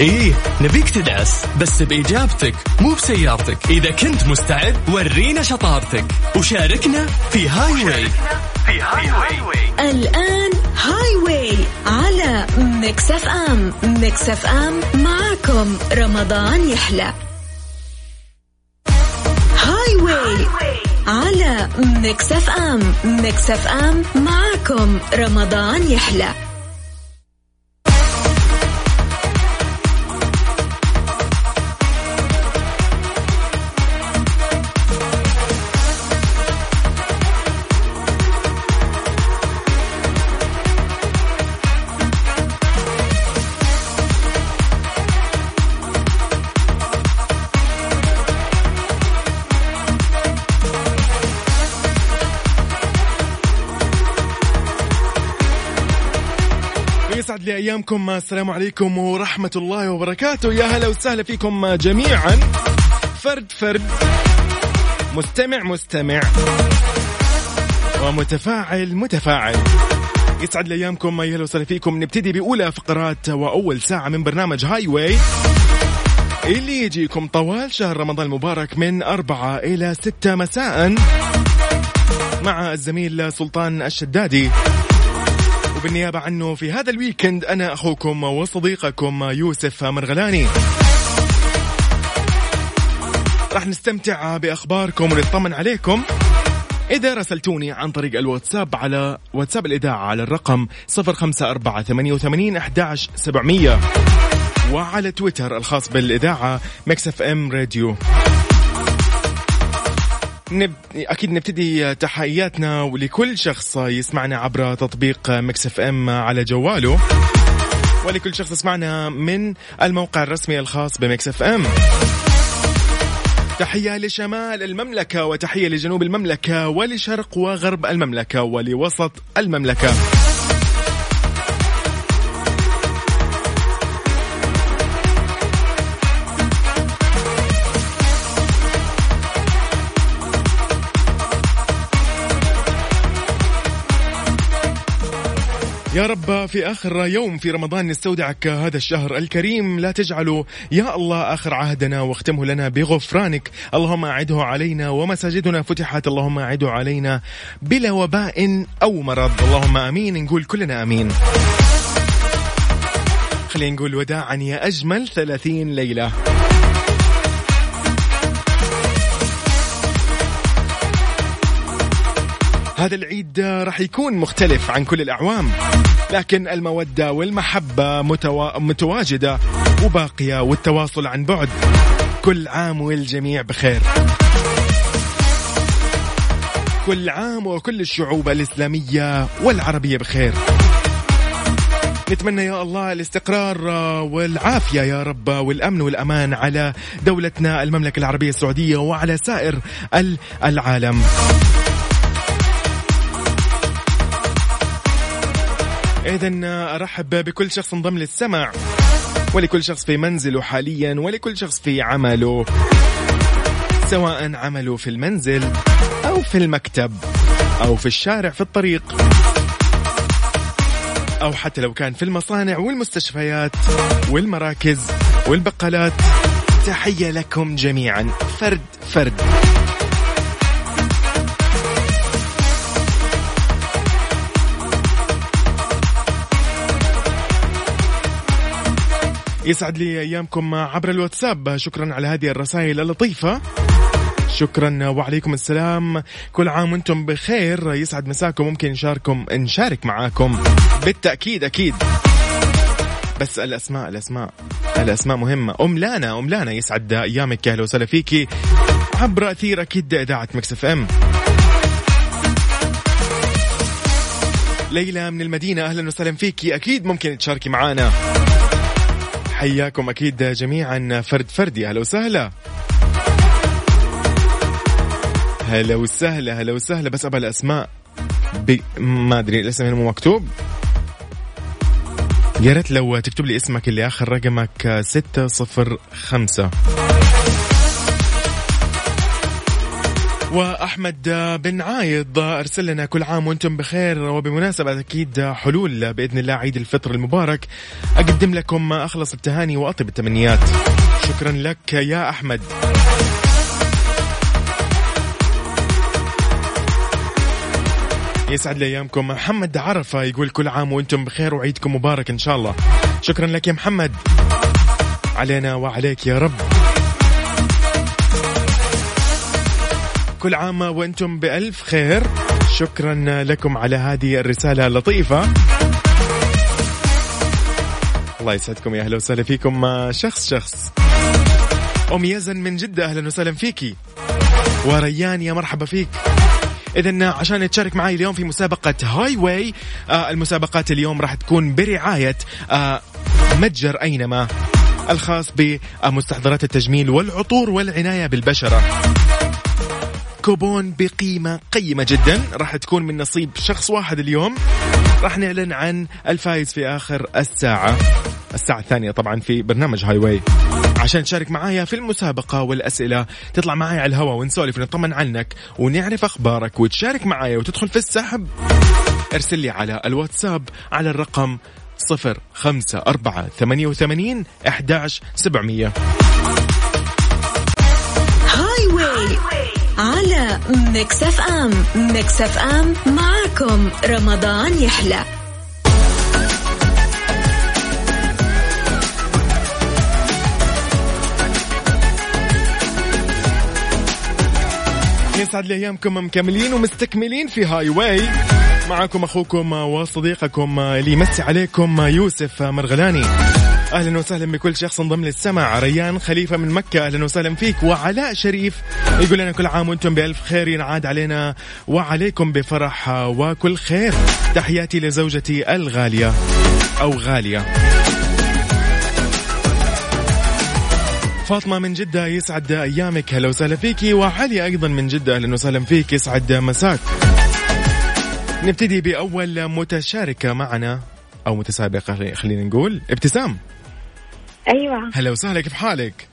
إيه نبيك تدعس بس بإجابتك مو بسيارتك. إذا كنت مستعد ورينا شطارتك. وشاركنا في Highway في Highway الآن Highway على Mix FM. Mix FM معاكم. رمضان يحلى. Highway على Mix FM. Mix FM معاكم. رمضان يحلى. أيامكم السلام عليكم ورحمة الله وبركاته. يا هلا وسهلا فيكم جميعا. فرد فرد. مستمع مستمع. ومتفاعل متفاعل. يسعد لي أيامكم يا هلا وسهلا فيكم. نبتدي بأولى فقرات وأول ساعة من برنامج هاي واي اللي يجيكم طوال شهر رمضان المبارك من أربعة إلى ستة مساء مع الزميل سلطان الشدادي. وبالنيابة عنه في هذا ال weekend أنا أخوكم وصديقكم يوسف مرغلاني. راح نستمتع بأخباركم ونطمن عليكم. إذا رسلتوني عن طريق الواتساب على واتساب الإذاعة على الرقم 05488 11700 وعلى تويتر الخاص بالإذاعة Mix FM Radio. نب... أكيد نبتدي تحياتنا ولكل شخص يسمعنا عبر تطبيق Mix FM على جواله. ولكل شخص يسمعنا من الموقع الرسمي الخاص بمكس إف إم. تحية لشمال المملكة وتحية لجنوب المملكة ولشرق وغرب المملكة ولوسط المملكة. يا رب في آخر يوم في رمضان نستودعك هذا الشهر الكريم. لا تجعله يا الله آخر عهدنا واختمه لنا بغفرانك. اللهم أعده علينا ومساجدنا فتحت. اللهم أعده علينا بلا وباء أو مرض. اللهم آمين. نقول كلنا آمين. خلينا نقول وداعا يا أجمل ثلاثين ليلة. هذا العيد راح يكون مختلف عن كل الأعوام لكن المودة والمحبة متوا... متواجدة وباقية والتواصل عن بعد. كل عام والجميع بخير. كل عام وكل الشعوب الإسلامية والعربية بخير. نتمنى يا الله الاستقرار والعافية يا رب والأمن والأمان على دولتنا المملكة العربية السعودية وعلى سائر العالم. إذا أرحب بكل شخص انضم للسمع ولكل شخص في منزله حاليا ولكل شخص في عمله سواء عمله في المنزل أو في المكتب أو في الشارع في الطريق أو حتى لو كان في المصانع والمستشفيات والمراكز والبقالات. تحية لكم جميعا. فرد فرد. يسعد لي أيامكم عبر الواتساب. شكرا على هذه الرسائل اللطيفة. شكرا وعليكم السلام. كل عام وأنتم بخير. يسعد مساكم. ممكن نشاركم نشارك معاكم. بالتأكيد أكيد. بس الأسماء الأسماء الأسماء مهمة. أم لانا أم لانا يسعد أيامك. يا أهلا وسهلا فيكي عبر أثير أكيد إذاعة Mix FM. ليلى من المدينة. أهلا وسهلا فيكي أكيد ممكن تشاركي معانا. حياكم أكيد جميعا فرد فرد. أهلا وسهلا. هلا وسهلا هلا وسهلا. بس ابى الأسماء بي... ما أدري الأسم هنا مو مكتوب؟ يا ريت لو تكتب لي اسمك اللي آخر رقمك آه، 605 وأحمد بن عايض أرسل لنا كل عام وأنتم بخير وبمناسبة أكيد حلول بإذن الله عيد الفطر المبارك أقدم لكم أخلص التهاني واطيب التمنيات. شكرا لك يا أحمد. يسعد لي أيامكم. محمد عرفة يقول كل عام وأنتم بخير وعيدكم مبارك إن شاء الله. شكرا لك يا محمد. علينا وعليك يا رب. كل عام وأنتم بألف خير. شكرا لكم على هذه الرسالة اللطيفة. الله يسعدكم يا أهلا وسهلا فيكم. شخص شخص. أم يزن من جدة أهلا وسهلا فيكي وريان يا مرحبا فيك. اذا عشان تشارك معي اليوم في مسابقة Highway آه المسابقات اليوم راح تكون برعاية آه متجر أينما الخاص بمستحضرات التجميل والعطور والعناية بالبشرة. كوبون بقيمة قيمة جدا. راح تكون من نصيب شخص واحد اليوم. راح نعلن عن الفائز في آخر الساعة. الساعة الثانية طبعا في برنامج Highway عشان تشارك معايا في المسابقة والأسئلة تطلع معايا على الهواء ونسولف ونطمن عنك ونعرف أخبارك وتشارك معايا وتدخل في السحب. ارسل لي على الواتساب على الرقم صفر خمسة أربعة ثمانية وثمانين أحداش سبعمية. على Mix FM Mix FM معاكم رمضان يحلى. يسعد لي أيامكم مكملين ومستكملين في هاي واي. معكم أخوكم وصديقكم اللي يمسي عليكم يوسف مرغلاني. أهلا وسهلا بكل شخص انضم للسمع ريان خليفة من مكة أهلا وسهلا فيك. وعلاء شريف يقول لنا كل عام وأنتم بألف خير ينعاد علينا وعليكم بفرح وكل خير. تحياتي لزوجتي الغالية أو غالية. فاطمة من جدة يسعد أيامك. هلا وسهلا فيكي وعلي أيضا من جدة أهلا وسهلا فيك. يسعد مساك. نبتدي بأول متشاركة معنا أو متسابقة خلينا نقول ابتسام. أيوه. هلا وسهلا كيف حالك؟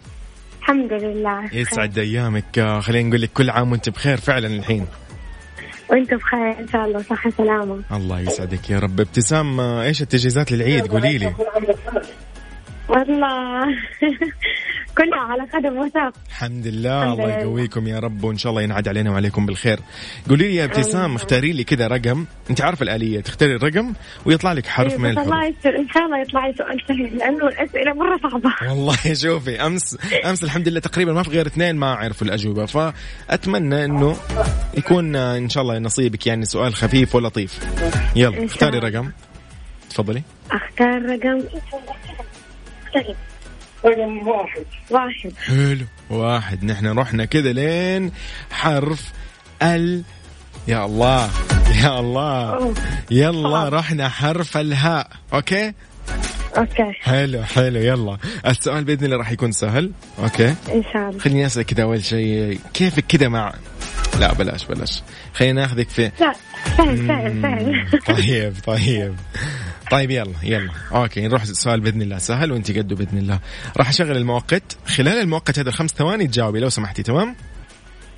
الحمد لله يسعد أيامك. خلينا نقول لك كل عام وأنت بخير فعلا الحين. وأنت بخير إن شاء الله صحة سلامة الله يسعدك يا رب. ابتسام إيش التجهيزات للعيد؟ قولي لي. والله. كلها على قدم وساق. الحمد لله الله يقويكم يا رب وإن شاء الله ينعاد علينا وعليكم بالخير. قولي لي يا ابتسام اختاري لي كذا رقم. أنت عارفه الآلية تختاري الرقم ويطلع لك حرف إيه، من الله يستر إن شاء الله يطلع لي سؤال سهل لأنه الأسئلة مرة صعبة. والله شوفي أمس أمس الحمد لله تقريبا ما في غير اثنين ما عرفوا الأجوبة. فأتمنى إنه يكون إن شاء الله نصيبك يعني سؤال خفيف ولطيف. يلا اختاري. رقم. تفضلي. أختار رقم. رقم واحد. واحد. حلو. واحد. نحن رحنا كذا لين حرف ال. يا الله. يا الله. يلا. رحنا حرف الهاء. Okay؟ Okay. حلو حلو. يلا. السؤال بإذن الله راح يكون سهل. Okay؟ إن شاء الله. خليني أسألك كذا أول شيء. كيفك كذا مع لا بلاش بلاش. خلينا ناخذك في لا سهل سهل سهل طيب طيب. طيب يلا يلا. Okay نروح السؤال بإذن الله. سهل وانت قده بإذن الله. راح أشغل المؤقت. خلال المؤقت هذا الخمس ثواني تجاوبي لو سمحتي تمام؟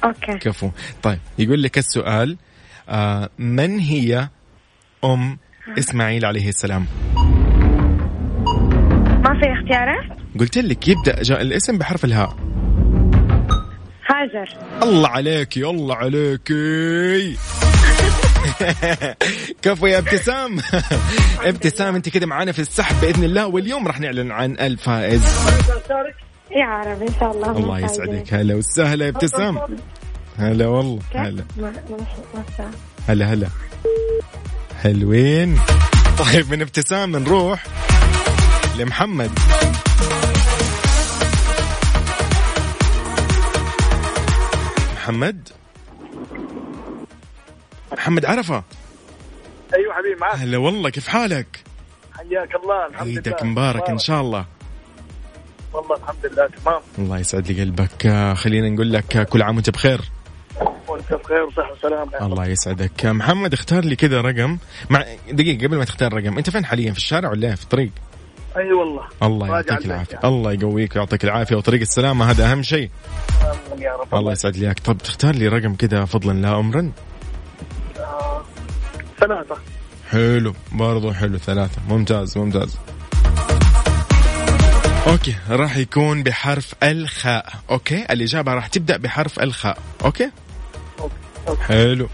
Okay. كفو. طيب يقول لك السؤال آه من هي أم إسماعيل عليه السلام؟ ما في اختيارات؟ قلت لك يبدأ جاء الاسم بحرف الهاء. هاجر. الله عليك الله عليك كفو يا ابتسام. ابتسام انت كده معانا في السحب بإذن الله واليوم راح نعلن عن الفائز. يا عرب إن شاء الله. الله يسعدك. هلا وسهلا يا ابتسام. هلا والله. هلا. هلا هلا. حلوين. طيب من ابتسام نروح لمحمد. محمد؟ محمد عرفة. أيوه حبيبي معك. هلا والله كيف حالك؟ حياك الله الحمد لله. عيدك مبارك إن شاء الله. والله الحمد لله تمام. الله يسعد لي قلبك. آه، خلينا نقول لك آه، كل عام وأنت بخير. وأنت بخير وصحه وسلامة. الله يسعدك. آه، محمد اختار لي كذا رقم. مع دقيقة قبل ما تختار رقم أنت فين حاليا في الشارع ولا؟ في الطريق؟ أي والله. الله يعطيك البيت العافية. يعني. الله يقويك ويعطيك العافية. وطريق السلامة هذا أهم شيء. يا رب. الله يسعد لي إياك. طب تختار لي رقم كذا فضلا لا امرا. آه، ثلاثة. حلو برضو حلو ثلاثة. ممتاز ممتاز. okay راح يكون بحرف الخاء. okay الإجابة راح تبدأ بحرف الخاء. okay؟ okay. okay. حلو.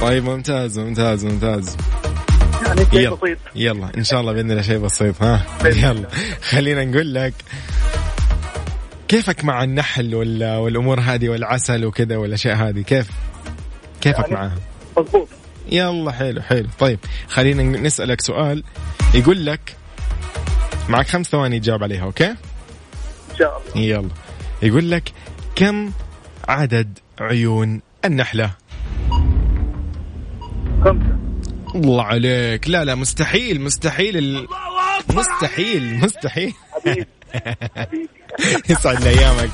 طيب ممتاز ممتاز ممتاز. يعني شيء يلا بسيط. يلا إن شاء الله بإذن الله شيء بسيط ها؟ يلا. خلينا نقول لك كيفك مع النحل والأمور هذه والعسل وكذا والأشياء هذه؟ كيف؟ كيفك يعني- معها مضبوط يلا حلو حلو. طيب خلينا نسألك سؤال يقول لك معك خمس ثواني تجاوب عليها أوكي؟ إن شاء الله. يلا. يقول لك كم عدد عيون النحلة؟ خمسة. الله عليك. لا لا مستحيل مستحيل ال... مستحيل مستحيل. يسعد لي ايامك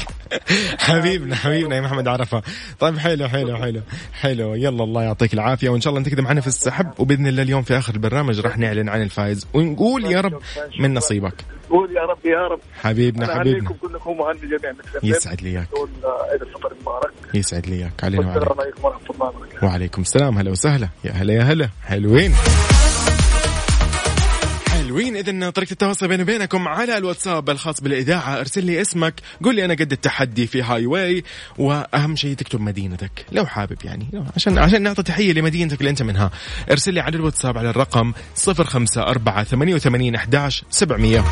حبيبنا حبيبنا يا محمد عرفة. طيب حلو حلو حلو حلو. يلا الله يعطيك العافية. وإن شاء الله تقدم معنا في السحب. وبإذن الله اليوم في آخر البرنامج راح نعلن عن الفائز. ونقول يا رب من نصيبك. قول يا رب يا رب. حبيبنا حبيبنا. كلكم المتفقين يسعد لي إياك. عيد الفطر يسعد لي إياك. علينا وعليك. والسلام عليكم ورحمة الله وبركاته. وعليكم السلام. هلا وسهلا. يا هلا يا هلا. حلوين. حلوين. اذا طريقة التواصل بيني وبينكم على الواتساب الخاص بالإذاعة. ارسل لي اسمك قول لي أنا قد التحدي في هاي واي وأهم شيء تكتب مدينتك لو حابب يعني. عشان عشان نعطي تحية لمدينتك اللي أنت منها. ارسل لي على الواتساب على الرقم 054 88 11 700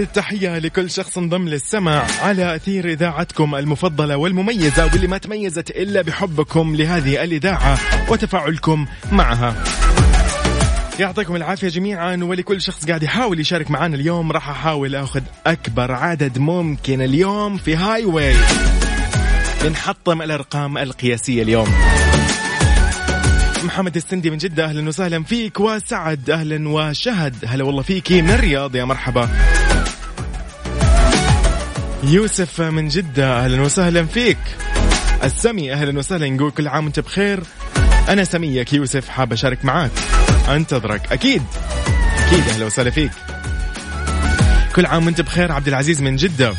التحية لكل شخص انضم للسمع على أثير إذاعتكم المفضلة والمميزة واللي ما تميزت إلا بحبكم لهذه الإذاعة وتفاعلكم معها. يعطيكم العافية جميعا ولكل شخص قاعد يحاول يشارك معنا اليوم راح أحاول أخذ أكبر عدد ممكن اليوم في هاي واي بنحطم الأرقام القياسية اليوم. محمد السندي من جدة أهلا وسهلا فيك وسعد أهلا وشهد. هلا والله فيكي من الرياض يا مرحبا. يوسف من جدة أهلا وسهلا فيك. السمي أهلا وسهلا نقول كل عام وأنت بخير. أنا سميك يوسف حاب أشارك معاك. أنتظرك. أكيد. أكيد أهلا وسهلا فيك. كل عام وأنت بخير عبد العزيز من جدة.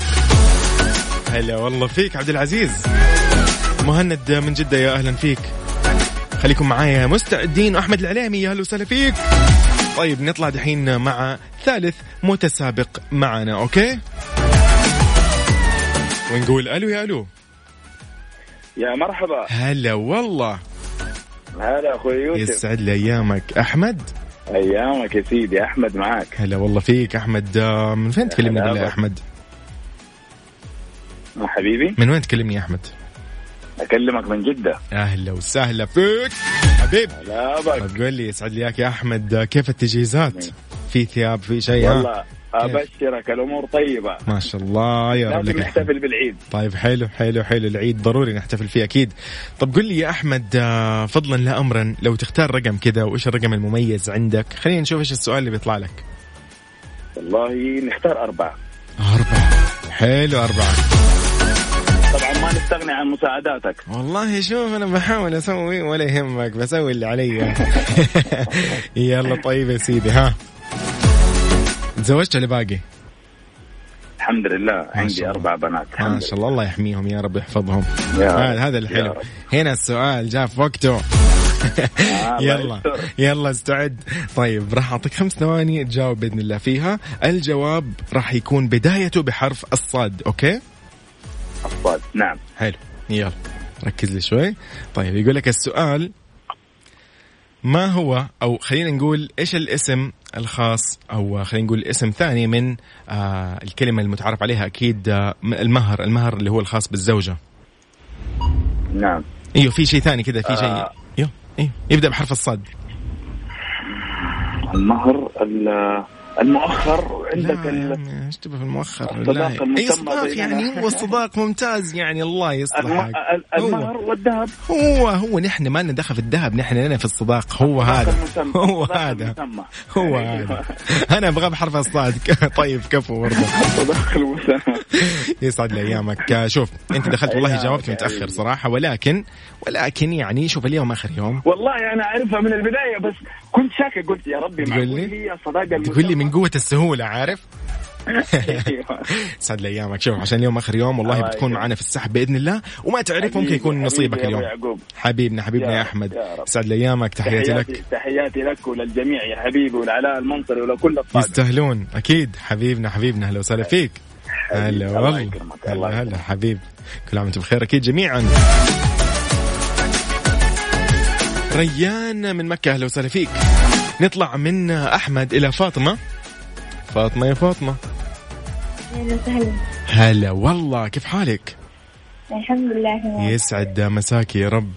هلا والله فيك عبد العزيز. مهند من جدة يا أهلا فيك. خليكم معايا. مستعدين أحمد العليمي يا هلا وسهلا فيك. طيب نطلع دحين مع ثالث متسابق معنا أوكي؟ ونقول ألو يا ألو. يا مرحبا. هلا والله. هلا أخوي يوسف. يسعد لي أيامك. أحمد؟ أيامك يا سيدي أحمد معاك. هلا والله فيك أحمد. آه، من فين تكلمني بالله يا. أحمد؟ حبيبي. من وين تكلمني يا أحمد؟ أكلمك من جدة. أهلا وسهلا فيك. حبيب. هلا بك طيب قول لي يسعد لي إياك يا أحمد. آه، كيف التجهيزات؟ في ثياب في شيء؟ والله أبشرك الأمور طيبة. ما شاء الله يا رب لك. نحتفل بالعيد. طيب حلو حلو حلو العيد ضروري نحتفل فيه أكيد. طب قل لي يا أحمد آه، فضلا لا امرا لو تختار رقم كذا وإيش الرقم المميز عندك؟ خلينا نشوف إيش السؤال اللي بيطلع لك. والله نختار أربعة. أربعة. حلو أربعة. طبعا ما نستغني عن مساعداتك. والله شوف أنا بحاول أسوي ولا يهمك بسوي اللي علي. يلا طيب يا سيدي ها. تزوجت ولا باقي؟ الحمد لله عندي. أربع بنات ما شاء الله الله يحميهم يا رب يحفظهم رب. هذا الحلو. هنا السؤال جاء في وقته آه، يلا. يلا استعد طيب راح أعطيك خمس ثواني تجاوب بإذن الله فيها الجواب راح يكون بدايته بحرف الصاد أوكي الصاد نعم حلو يلا ركز لي شوي طيب يقول لك السؤال ما هو أو خلينا نقول إيش الاسم الخاص أو خلينا نقول اسم ثاني من آه الكلمة المتعارف عليها أكيد آه المهر المهر اللي هو الخاص بالزوجة. نعم. إيوه في شيء ثاني كذا في شيء. آه. أيوه أيوه يبدأ بحرف الصاد. المهر ال- المؤخر عمي، إيش تبغى في المؤخر؟ أي صداق. يعني؟ هو الصداق ممتاز يعني الله يصلحك. ال- المهر والذهب. هو هو نحن ما لنا دخل في الذهب نحن لنا في الصداق هو هذا. هو هذا. هو. هذا. أنا أبغى بحرف الصاد طيب كفو برضه الصداق المسمى. يسعد لي أيامك. شوف أنت دخلت والله جاوبت متأخر. صراحة ولكن ولكن يعني شوف اليوم آخر يوم. والله أنا أعرفها من البداية بس كنت شاكك قلت يا ربي معقول لي؟ هي الصداقه تقول لي من. قوة السهولة عارف أيوة. سعد لي ايامك شوف عشان اليوم آخر يوم والله الله بتكون. معنا في السحب بإذن الله وما تعرف ممكن يكون نصيبك اليوم. حبيبنا حبيبنا يا أحمد. سعد لي ايامك تحياتي لك تحياتي لك وللجميع يا حبيبي ولعلاء المنصري ولكل الطاقم يستاهلون أكيد حبيبنا حبيبنا أهلا وسهلا فيك هلا الله والله هلا هلا. حبيب كل عام وأنتم بخير أكيد جميعا ريان من مكة أهلا وسهلا فيك. نطلع من أحمد إلى فاطمة. فاطمة يا فاطمة. أهلا وسهلا. هلا والله كيف حالك؟ الحمد لله يسعد مساكي يا رب.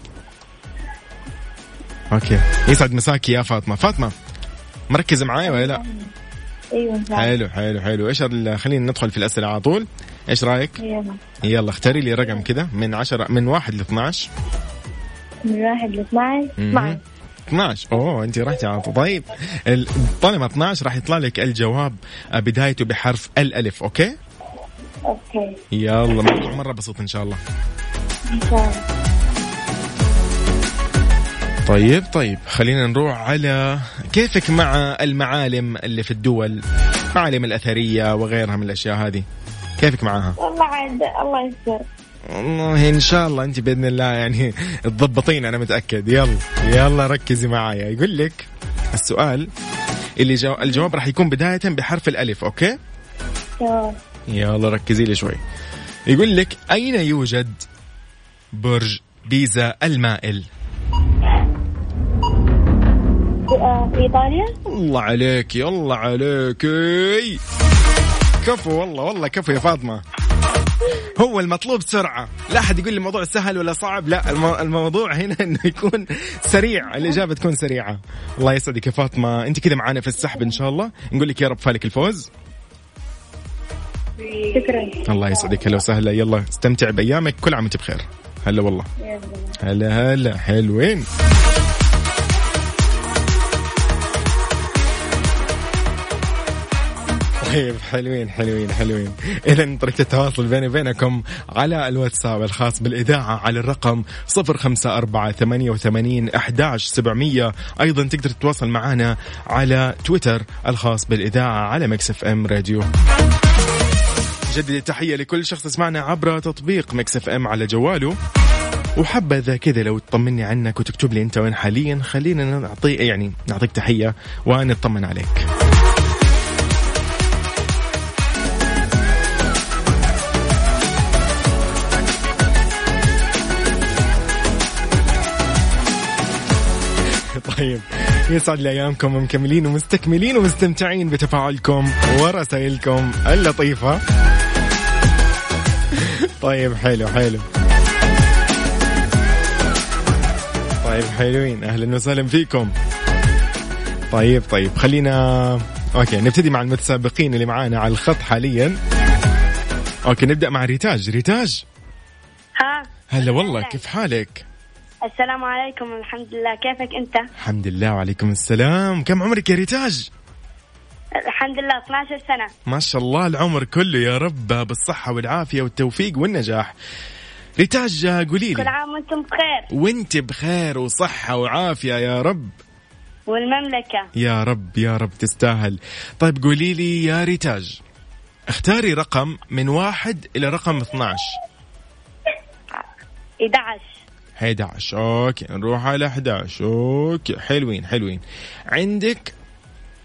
أوكي. يسعد مساكي يا فاطمة. فاطمة مركزة معايا ولا لا؟ أيوه حلو حلو حلو. إيش خلينا ندخل في الأسئلة على طول. إيش رأيك؟ يلا. يلا اختاري لي رقم كذا من 10 من 1 ل 12 من واحد ل 12 12 12 أوه انت رحتي على طيب ال- طالما 12 راح يطلع لك الجواب آه، بدايته بحرف الألف okay؟ okay. يلا موضوع مرة بسيط إن شاء الله. إن شاء الله. طيب طيب خلينا نروح على كيفك مع المعالم اللي في الدول معالم الأثرية وغيرها من الأشياء هذه. كيفك معاها؟ والله عاد الله يستر. والله إن شاء الله أنت بإذن الله يعني تضبطين أنا متأكد. يلا يلا ركزي معايا. يقول لك السؤال اللي جو... الجواب راح يكون بداية بحرف الألف okay؟ تمام. يلا ركزي لي شوي. يقول لك أين يوجد برج بيزا المائل؟ في إيطاليا؟ الله عليك يلا عليك. كفو والله والله كفو يا فاطمة. هو المطلوب سرعة. لا أحد يقول لي الموضوع سهل ولا صعب. لا المو... الموضوع هنا أنه يكون سريع. الإجابة تكون سريعة. الله يسعدك يا فاطمة. أنت كذا معانا في السحب إن شاء الله. نقول لك يا رب فالك الفوز. شكرا. الله يسعدك. هلا وسهلا. يلا استمتع بأيامك. كل عام وأنت بخير. هلا والله. هلا هلا. حلوين. طيب حلوين حلوين حلوين. إذا طريقة التواصل بيني وبينكم على الواتساب الخاص بالإذاعة على الرقم 054 أحداش سبعمية. أيضا تقدر تتواصل معنا على تويتر الخاص بالإذاعة على Mix FM Radio. جدد التحية لكل شخص يسمعنا عبر تطبيق Mix FM على جواله. وحبذا كذا لو تطمني عنك وتكتب لي أنت وين حاليا خلينا نعطي يعني نعطيك تحية ونطمن عليك. طيب. يسعد لي أيامكم ومكملين ومستكملين ومستمتعين بتفاعلكم ورسائلكم اللطيفة. طيب حلو حلو. طيب حلوين. أهلا وسهلا فيكم. طيب طيب خلينا okay نبتدي مع المتسابقين اللي معانا على الخط حاليا. okay نبدأ مع ريتاج. ريتاج؟ ها. هلا والله كيف حالك؟ السلام عليكم الحمد لله. كيفك أنت؟ الحمد لله وعليكم السلام. كم عمرك يا ريتاج؟ الحمد لله 12 سنة. ما شاء الله العمر كله يا رب. بالصحة والعافية والتوفيق والنجاح. ريتاج قولي كل لي عام وأنتم بخير. وأنت بخير وصحة وعافية يا رب. والمملكة. يا رب يا رب تستاهل. طيب قولي لي يا ريتاج. اختاري رقم من واحد إلى رقم 12 11 11 okay نروح على 11 okay حلوين حلوين. عندك؟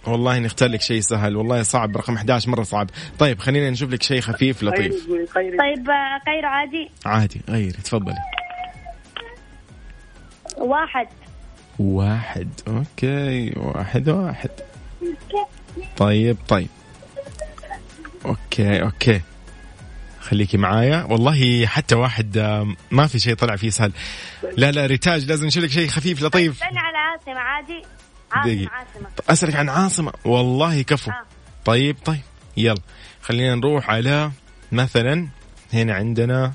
والله نختار لك شيء سهل. والله صعب رقم 11 مرة صعب. طيب خلينا نشوف لك شيء خفيف لطيف. طيب آه، غير عادي. عادي غيري تفضلي. واحد. واحد. okay واحد واحد. طيب طيب. okay okay. خليكي معايا. والله حتى واحد ما في شيء طلع فيه سهل. لا لا ريتاج لازم نشوف لك شيء خفيف لطيف. بني على عاصمة عادي. عاصمة عاصمة. أسألك عن عاصمة. والله كفو. آه. طيب طيب يلا. خلينا نروح على مثلا هنا عندنا.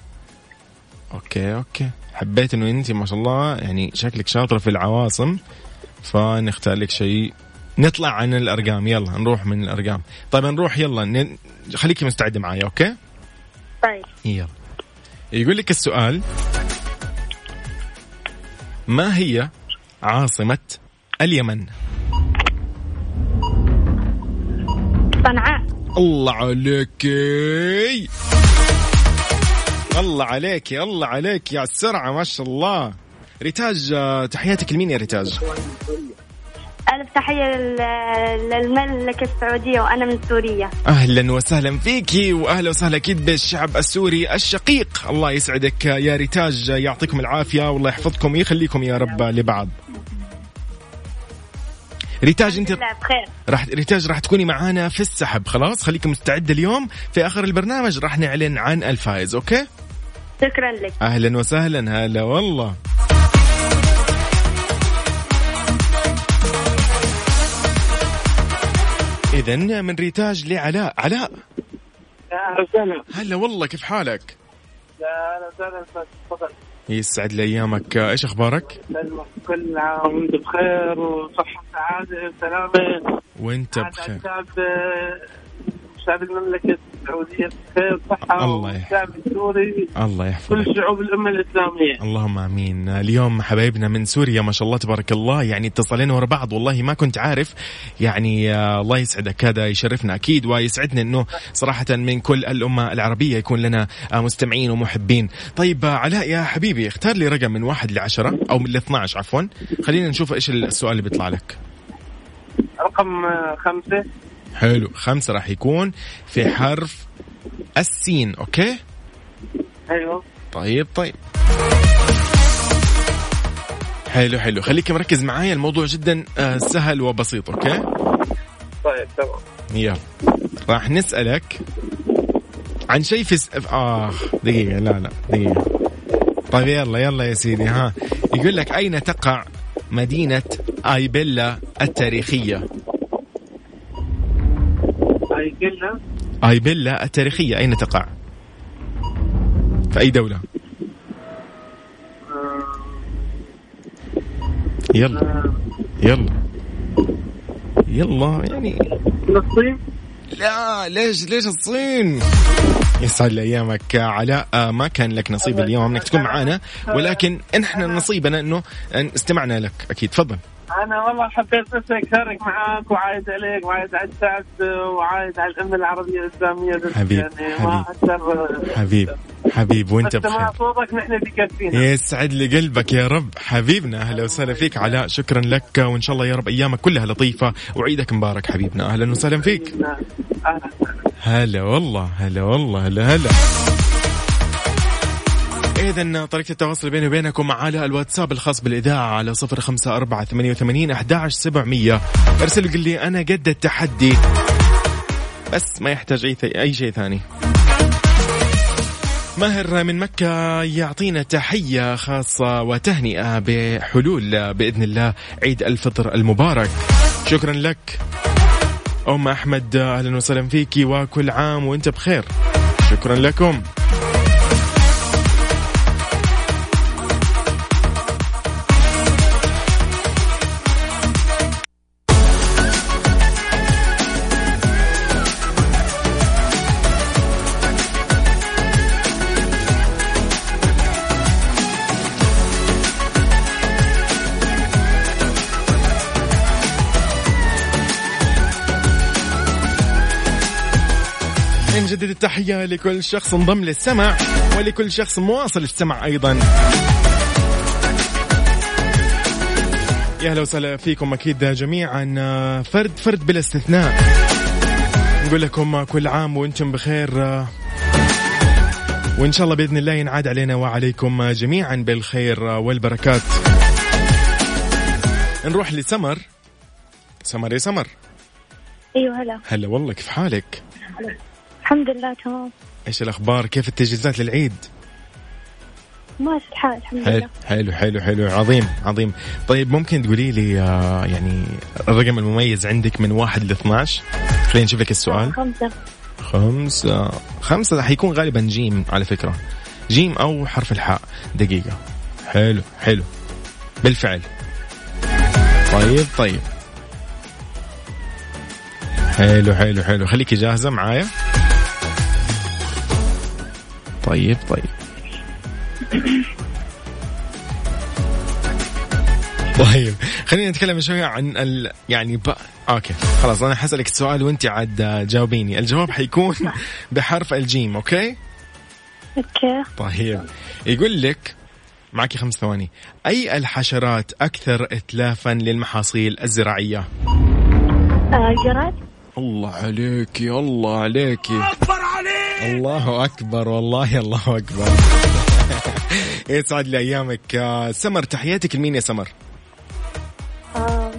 okay okay. حبيت إنه أنت ما شاء الله يعني شكلك شاطرة في العواصم فنختار لك شيء. نطلع عن الأرقام. يلا نروح من الأرقام. طيب نروح يلا ن... خليكي مستعدة معايا okay؟ طيب. يلا. يقول لك السؤال ما هي عاصمة اليمن؟ صنعاء. الله عليك. الله عليك الله عليك يا السرعة ما شاء الله. ريتاج تحياتك لمين يا ريتاج؟ ألف تحية لل- للمملكة السعودية وأنا من سوريا. أهلا وسهلا فيكي واهلا وسهلا أكيد بالشعب السوري الشقيق. الله يسعدك يا ريتاج يعطيكم العافية والله يحفظكم ويخليكم يا رب لبعض. ريتاج أنت بخير. راح ريتاج راح تكوني معانا في السحب خلاص؟ خليكم مستعده اليوم في آخر البرنامج راح نعلن عن الفائز okay؟ شكرا لك. أهلا وسهلا هلا والله. اذا من ريتاج لعلاء. علاء. أهلا وسهلا. هلا والله كيف حالك؟ أهلا وسهلا تفضل يسعد لي أيامك. إيش أخبارك؟ كل عام وأنت بخير وصحة سعادة وسلامة. وأنت بخير. شعب شعب المملكة. السعودية بخير صحة الله يحفظك. السوري. الله كل يحفظك شعوب الأمة الإسلامية. اللهم آمين. اليوم حبايبنا من سوريا ما شاء الله تبارك الله يعني اتصلين ورا بعض. والله ما كنت عارف. يعني آه، الله يسعدك. هذا يشرفنا أكيد ويسعدنا إنه صراحة من كل الأمة العربية يكون لنا آه، مستمعين ومحبين. طيب آه، علاء يا حبيبي اختار لي رقم من واحد لعشرة أو من 12 عفوا. خلينا نشوف إيش السؤال اللي بيطلع لك. رقم خمسة. حلو. خمسة راح يكون في حرف السين okay؟ أيوه طيب طيب. حلو حلو. خليك مركز معايا الموضوع جدا آه، سهل وبسيط okay؟ طيب تمام. يلا. راح نسألك عن شيء في س... آه دقيقة لا لا دقيقة. طيب يلا يلا يا سيدي ها. يقول لك أين تقع مدينة آيبيلا التاريخية؟ هاي قلنا آيبيلا التاريخية أين تقع؟ في أي دولة؟ يلا. يلا. يلا يعني. فلسطين؟ لا ليش ليش الصين؟ يسعد لي ايامك علاء آه، ما كان لك نصيب اليوم أنك تكون معنا ولكن إحنا نصيبنا إنه استمعنا لك. أكيد تفضل. أنا والله حبيت بس أشارك معاك وعايد عليك وعايد على الشعب وعايد على الأمة العربية الإسلامية بس حبيب، يعني ما أقدر حبيب حبيب وأنت بخير. صوتك نحن بكفينا يسعد لي قلبك يا رب. حبيبنا أهلا وسهلا فيك علاء شكرا لك وإن شاء الله يا رب أيامك كلها لطيفة. وعيدك مبارك حبيبنا أهلا وسهلا فيك. هلا والله هلا والله هلا هلا. إذا طريقة التواصل بيني وبينكم على الواتساب الخاص بالإذاعة على صفر خمسة أربعة ثمانية وثمانين أحد سبعمية. أرسل قل لي أنا قد التحدي بس ما يحتاج أي, أي شيء ثاني. ماهر من مكة يعطينا تحية خاصة وتهنئة بحلول بإذن الله عيد الفطر المبارك. شكرا لك. أم أحمد أهلا وسهلا فيكي وكل عام وأنت بخير. شكرا لكم. التحية لكل شخص انضم للسمع ولكل شخص مواصل السمع أيضا. يا أهلا وسهلا فيكم أكيد جميعا. فرد فرد بلا استثناء. نقول لكم كل عام وأنتم بخير. وإن شاء الله بإذن الله ينعاد علينا وعليكم جميعا بالخير والبركات. نروح لسمر. سمر يا سمر. أيوه هلا. هلا والله كيف حالك؟ الحمد لله تمام. إيش الأخبار؟ كيف التجهيزات للعيد؟ ماشي الحال الحمد حلو لله. حلو حلو حلو. عظيم عظيم. طيب ممكن تقولي لي آه، يعني الرقم المميز عندك من واحد ل 12 خلينا نشوف لك السؤال. خمسة. خمسة. خمسة حيكون غالبا جيم على فكرة. جيم أو حرف الحاء. دقيقة. حلو حلو. بالفعل. طيب طيب. حلو حلو حلو. خليكي جاهزة معايا. طيب طيب. طيب خلينا نتكلم شوية عن ال... يعني ب... okay خلاص أنا حسألك السؤال وأنت عاد جاوبيني. الجواب حيكون بحرف الجيم okay؟ okay. طيب يقول لك معك خمس ثواني أي الحشرات أكثر اتلافا للمحاصيل الزراعية؟ آه جراد. الله عليك الله عليك أكبر عليك! الله أكبر والله الله أكبر. يسعد لي ايامك آه، سمر تحياتك لمين يا سمر. آه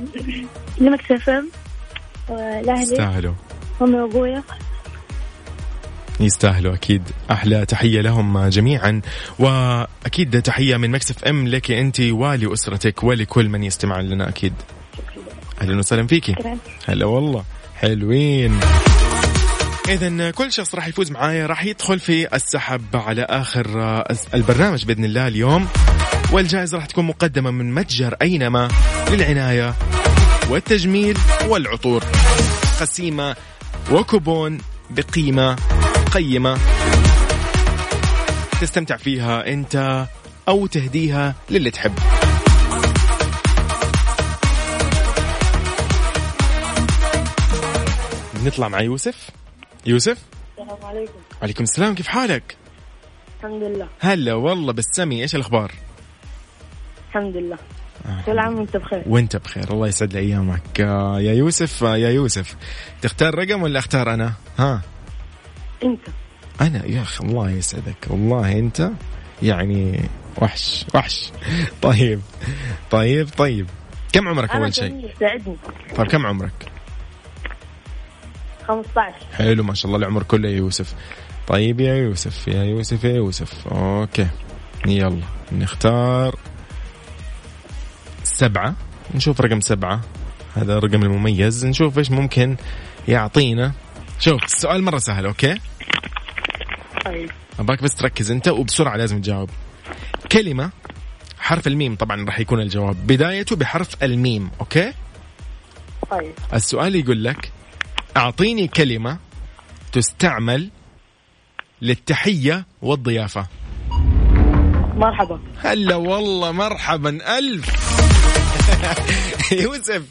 ل Mix FM والاهلي يستاهلوا. أمي وأبويا. يستاهلوا أكيد. أحلى تحية لهم جميعا. وأكيد تحية من مكسف أم لك أنت ولاسرتك ولكل من يستمع لنا أكيد. أهلا وسهلا فيكي. هلا والله. حلوين. اذا كل شخص راح يفوز معايا راح يدخل في السحب على آخر آه، البرنامج بإذن الله اليوم. والجائزة راح تكون مقدمة من متجر أينما للعناية والتجميل والعطور. قسيمة وكوبون بقيمة قيمة. تستمتع فيها أنت أو تهديها للي تحب. نطلع مع يوسف. يوسف؟ السلام عليكم. عليكم السلام كيف حالك؟ الحمد لله. هلا والله بالسمي إيش الأخبار؟ الحمد لله. كل عام وأنت بخير. وأنت بخير الله يسعد لي أيامك. آه، يا يوسف آه، يا يوسف تختار رقم ولا أختار أنا؟ ها؟ أنت. أنا يا أخي الله يسعدك. والله أنت يعني وحش وحش. طيب طيب طيب. كم عمرك أول شيء؟ ساعدني طيب كم عمرك؟ 15 حلو ما شاء الله العمر كله يا يوسف. طيب يا يوسف يا يوسف يا يوسف. أوكي. يلا نختار سبعة. نشوف رقم سبعة. هذا الرقم المميز. نشوف إيش ممكن يعطينا. شوف السؤال مرة سهل okay؟ طيب. أباك بس تركز أنت وبسرعة لازم تجاوب. كلمة حرف الميم طبعا راح يكون الجواب. بدايته بحرف الميم okay؟ طيب. السؤال يقول لك أعطيني كلمة تستعمل للتحية والضيافة. مرحبا. هلا والله مرحبا ألف. يوسف.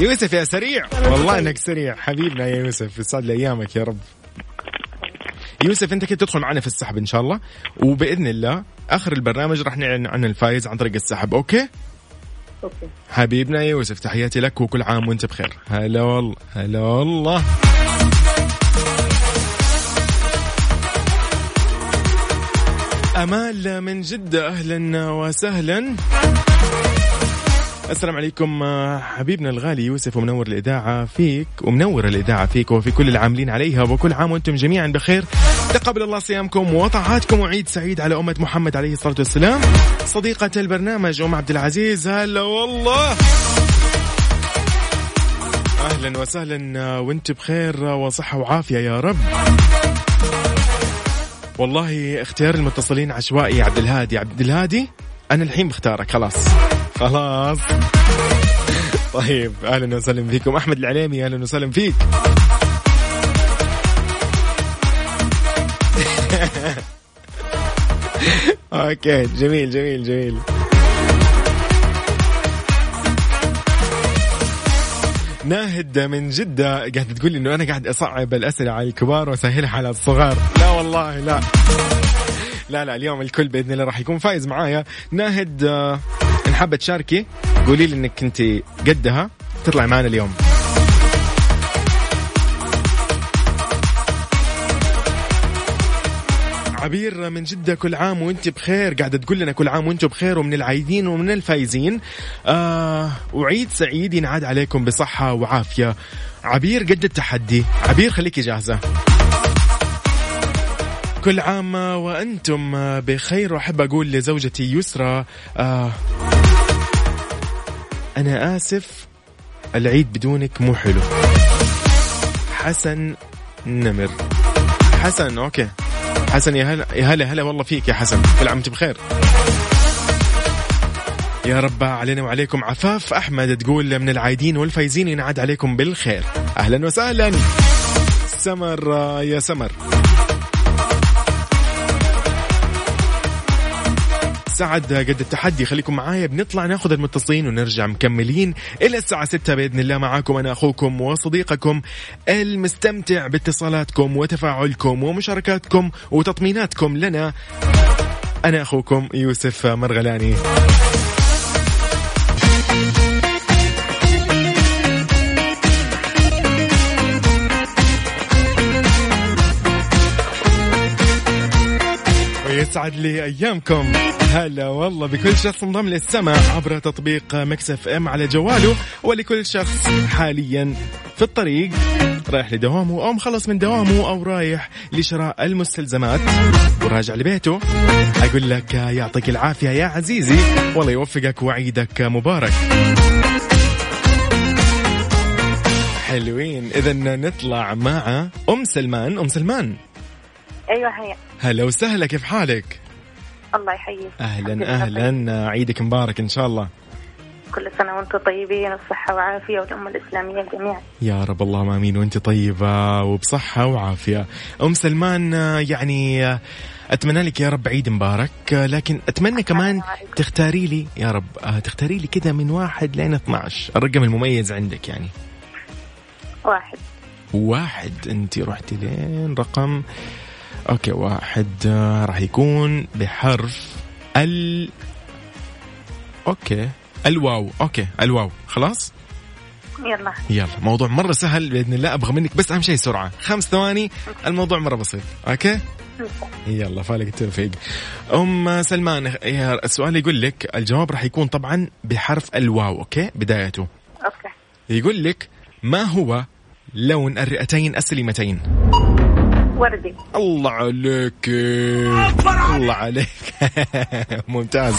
يوسف يا سريع. والله إنك سريع. حبيبنا يا يوسف يسعد لي أيامك يا رب. يوسف أنت كنت تدخل معنا في السحب إن شاء الله وبإذن الله آخر البرنامج راح نعلن عن الفايز عن طريق السحب okay؟ okay. حبيبنا يوسف تحياتي لك وكل عام وأنت بخير. هلا والله هلا والله. أمال من جدة أهلا وسهلا. السلام عليكم آه، حبيبنا الغالي يوسف ومنور الإذاعة فيك ومنور الإذاعة فيك وفي كل العاملين عليها وكل عام وأنتم جميعا بخير. تقبل الله صيامكم وطاعاتكم وعيد سعيد على أمة محمد عليه الصلاة والسلام. صديقة البرنامج أم عبد العزيز هلا والله. أهلا وسهلا آه، وأنت بخير آه، وصحة وعافية يا رب. والله اختيار المتصلين عشوائي عبد الهادي. عبد الهادي أنا الحين بختارك خلاص. خلاص. طيب أهلا وسهلا فيكم. أحمد العليمي أهلا وسهلا فيك. أوكي جميل جميل جميل. ناهد من جدة. قاعدة تقول إنه أنا قاعد أصعب الأسئلة على الكبار وأسهلها على الصغار. لا والله لا. لا لا اليوم الكل بإذن الله راح يكون فايز معايا. ناهد آه، إن حابة تشاركي قولي لي إنك أنت قدها. تطلع معنا اليوم. عبير من جدة كل عام وأنت بخير. قاعدة تقول لنا كل عام وأنتم بخير ومن العايدين ومن الفايزين. آه وعيد سعيد ينعاد عليكم بصحة وعافية. عبير قد التحدي. عبير خليكي جاهزة. كل عام وأنتم بخير. وأحب أقول لزوجتي يسرى آه أنا آسف العيد بدونك مو حلو. حسن نمر. حسن okay. حسن يا هلا هلا هلا والله فيك يا حسن. كل عام بخير. يا رب علينا وعليكم. عفاف أحمد تقول من العايدين والفايزين ينعاد عليكم بالخير. أهلا وسهلا. سمر يا سمر. سعد قد التحدي. خليكم معايا. بنطلع ناخذ المتصلين ونرجع مكملين إلى الساعة 6 بإذن الله. معاكم أنا أخوكم وصديقكم المستمتع باتصالاتكم وتفاعلكم ومشاركاتكم وتطميناتكم لنا. أنا أخوكم يوسف مرغلاني. ويسعد لي أيامكم. هلا والله بكل شخص انضم للسمع عبر تطبيق مكسف إم على جواله ولكل شخص حاليا في الطريق. رايح لدوامه أو مخلص من دوامه أو رايح لشراء المستلزمات. وراجع لبيته. أقول لك يعطيك العافية يا عزيزي والله يوفقك وعيدك مبارك. حلوين. اذا نطلع مع أم سلمان. أم سلمان. أيوه هيا هلا وسهلا كيف حالك؟ الله يحييك. أهلا أهلا. عيدك مبارك إن شاء الله. طيب. كل سنة وأنتم طيبين وصحه وعافيه والأمة الإسلامية جميعا. يا رب اللهم آمين وأنت طيبة وبصحة وعافية. أم سلمان يعني أتمنى لك يا رب عيد مبارك لكن أتمنى كمان. تختاري لي يا رب تختاري لي كذا من واحد لين 12 الرقم المميز عندك يعني. واحد. واحد أنت رحتي لين رقم okay واحد آه، راح يكون بحرف ال okay الواو. okay الواو. خلاص؟ يلا. يلا موضوع مرة سهل بإذن الله أبغى منك بس أهم شيء سرعة. خمس ثواني الموضوع مرة بسيط. okay؟ يلا فالك التوفيق. أم سلمان السؤال يقول لك الجواب راح يكون طبعا بحرف الواو okay؟ بدايته. أوكي. يقول لك ما هو لون الرئتين السليمتين؟ وردي. الله عليك. الله عليك. ممتاز.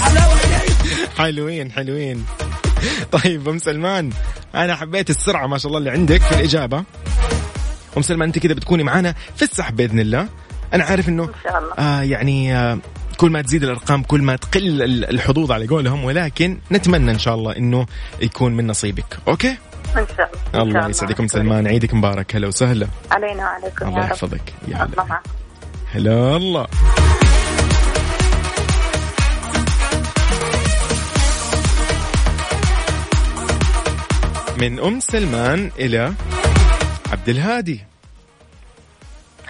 حلوين حلوين. طيب أم سلمان أنا حبيت السرعة ما شاء الله اللي عندك في الإجابة. أم سلمان أنت كذا بتكوني معانا في السحب بإذن الله. أنا عارف إنه إن شاء الله. آه يعني آه كل ما تزيد الأرقام كل ما تقل ال- الحظوظ على قولهم ولكن نتمنى إن شاء الله إنه يكون من نصيبك. أوكي؟ إن شاء الله. الله يسعدكم سلمان. عيدك مبارك. هلا وسهلا. علينا وعليكم الله يحفظك. يا هلا. هلا الله. من أم سلمان إلى عبد الهادي.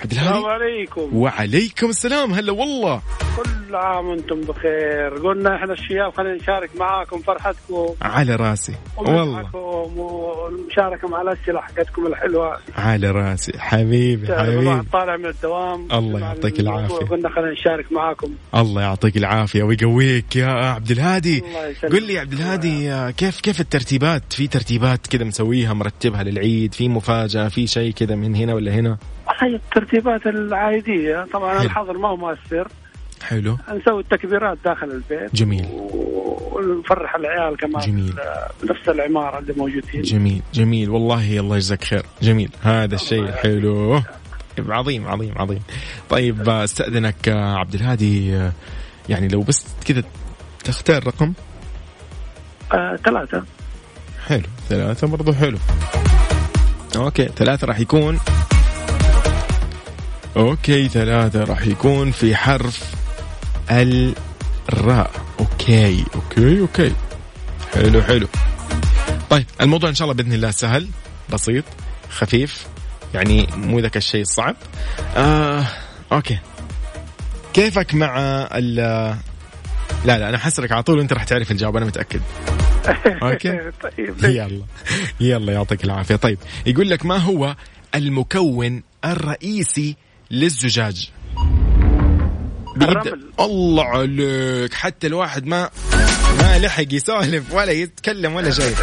عبد السلام الهادي عليكم. وعليكم السلام. هلا والله. كل عام وأنتم بخير. قلنا إحنا الشباب خلينا نشارك معاكم فرحتكم. على راسي. والله. والمشاركة مع الأسئلة حقتكم الحلوة. على راسي. حبيبي حبيبي. طالع من الدوام. الله يعطيك العافية. قلنا خلينا نشارك معاكم. الله يعطيك العافية ويقويك يا عبد الهادي. الله يسلمك. قل لي يا عبد الهادي كيف كيف الترتيبات؟ في ترتيبات كذا مسويها مرتبها للعيد في مفاجأة في شيء كذا من هنا ولا هنا؟ هي الترتيبات العادية. طبعا حلو. الحظر ما هو مؤثر. حلو. نسوي التكبيرات داخل البيت. جميل. ونفرح العيال كمان. جميل. بنفس العمارة اللي موجودين. جميل. جميل. والله الله يجزاك خير. جميل. هذا الشيء حلو. عظيم عظيم عظيم. طيب آه، استأذنك آه، عبد الهادي آه، يعني لو بس كذا تختار رقم. آه، ثلاثة. حلو. ثلاثة برضو حلو. أوكي. ثلاثة راح يكون okay ثلاثة راح يكون في حرف الراء okay okay okay. حلو حلو. طيب الموضوع إن شاء الله بإذن الله سهل بسيط خفيف. يعني مو ذاك الشيء الصعب. آه okay. كيفك مع ال لا لا أنا حسرك على طول وانت راح تعرف الجواب أنا متأكد. okay؟ طيب. يلا. يلا يعطيك العافية. طيب يقول لك ما هو المكون الرئيسي للزجاج. بيبدأ الرمل. الله عليك. حتى الواحد ما ما لحق يسولف ولا يتكلم ولا شيء.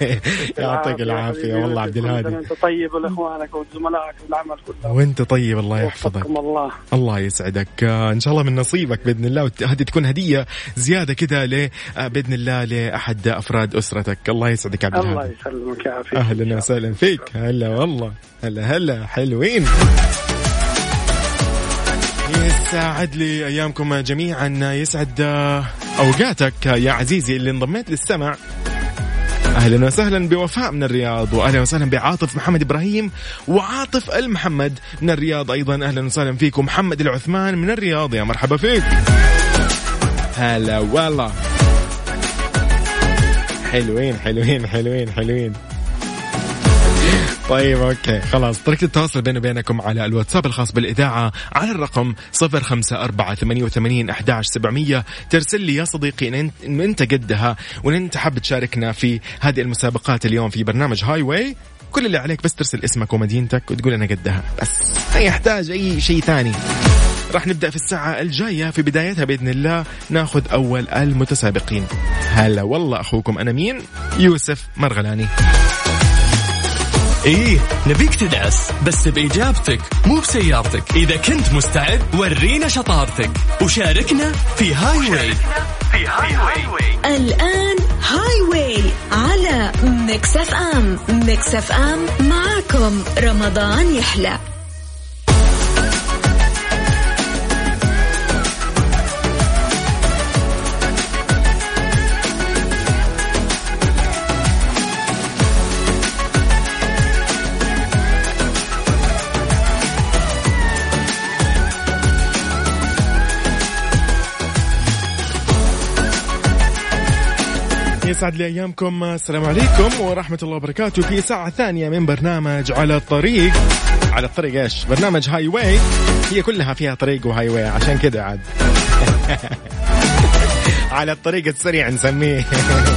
يعطيك العافية. والله عبد الهادي. انت طيب ولإخوانك وزملائك في العمل كله. وانت طيب الله يحفظك. الله. الله يسعدك. آه، إن شاء الله من نصيبك بإذن الله وهذه تكون هدية زيادة كذا ل آه، بإذن الله لأحد أفراد أسرتك. الله يسعدك يا عبد الله الهادي يسلمك يعافيك أهلا وسهلا فيك. هلا والله. هلا هلا. حلوين. يسعد لي أيامكم جميعا يسعد آه، أوقاتك يا عزيزي اللي انضميت للسمع. أهلا وسهلا بوفاء من الرياض واهلا وسهلا بعاطف محمد إبراهيم وعاطف المحمد من الرياض أيضا. أهلا وسهلا فيكم محمد العثمان من الرياض يا مرحبا فيك. هلا والله. حلوين حلوين حلوين حلوين. طيب okay خلاص. طريقة التواصل بيني وبينكم على الواتساب الخاص بالإذاعة على الرقم 05488 11700 ترسل لي يا صديقي إن أنت قدها وإن أنت حاب تشاركنا في هذه المسابقات اليوم في برنامج Highway كل اللي عليك بس ترسل اسمك ومدينتك وتقول أنا قدها. بس ما يحتاج أي شيء ثاني. راح نبدأ في الساعة الجاية. في بدايتها بإذن الله ناخذ أول المتسابقين. هلا والله أخوكم أنا مين؟ يوسف مرغلاني. إيه نبيك تدعس بس بإجابتك مو بسيارتك. إذا كنت مستعد ورينا شطارتك. وشاركنا في هاي واي في هاي واي الآن هاي واي على ميكس أف أم. ميكس أف أم معاكم. رمضان يحلى. يسعد لي أيامكم. السلام عليكم ورحمة الله وبركاته. في ساعة ثانية من برنامج على الطريق. على الطريق إيش؟ برنامج Highway هي كلها فيها طريق و Highway عشان كذا عاد. على الطريق السريع نسميه.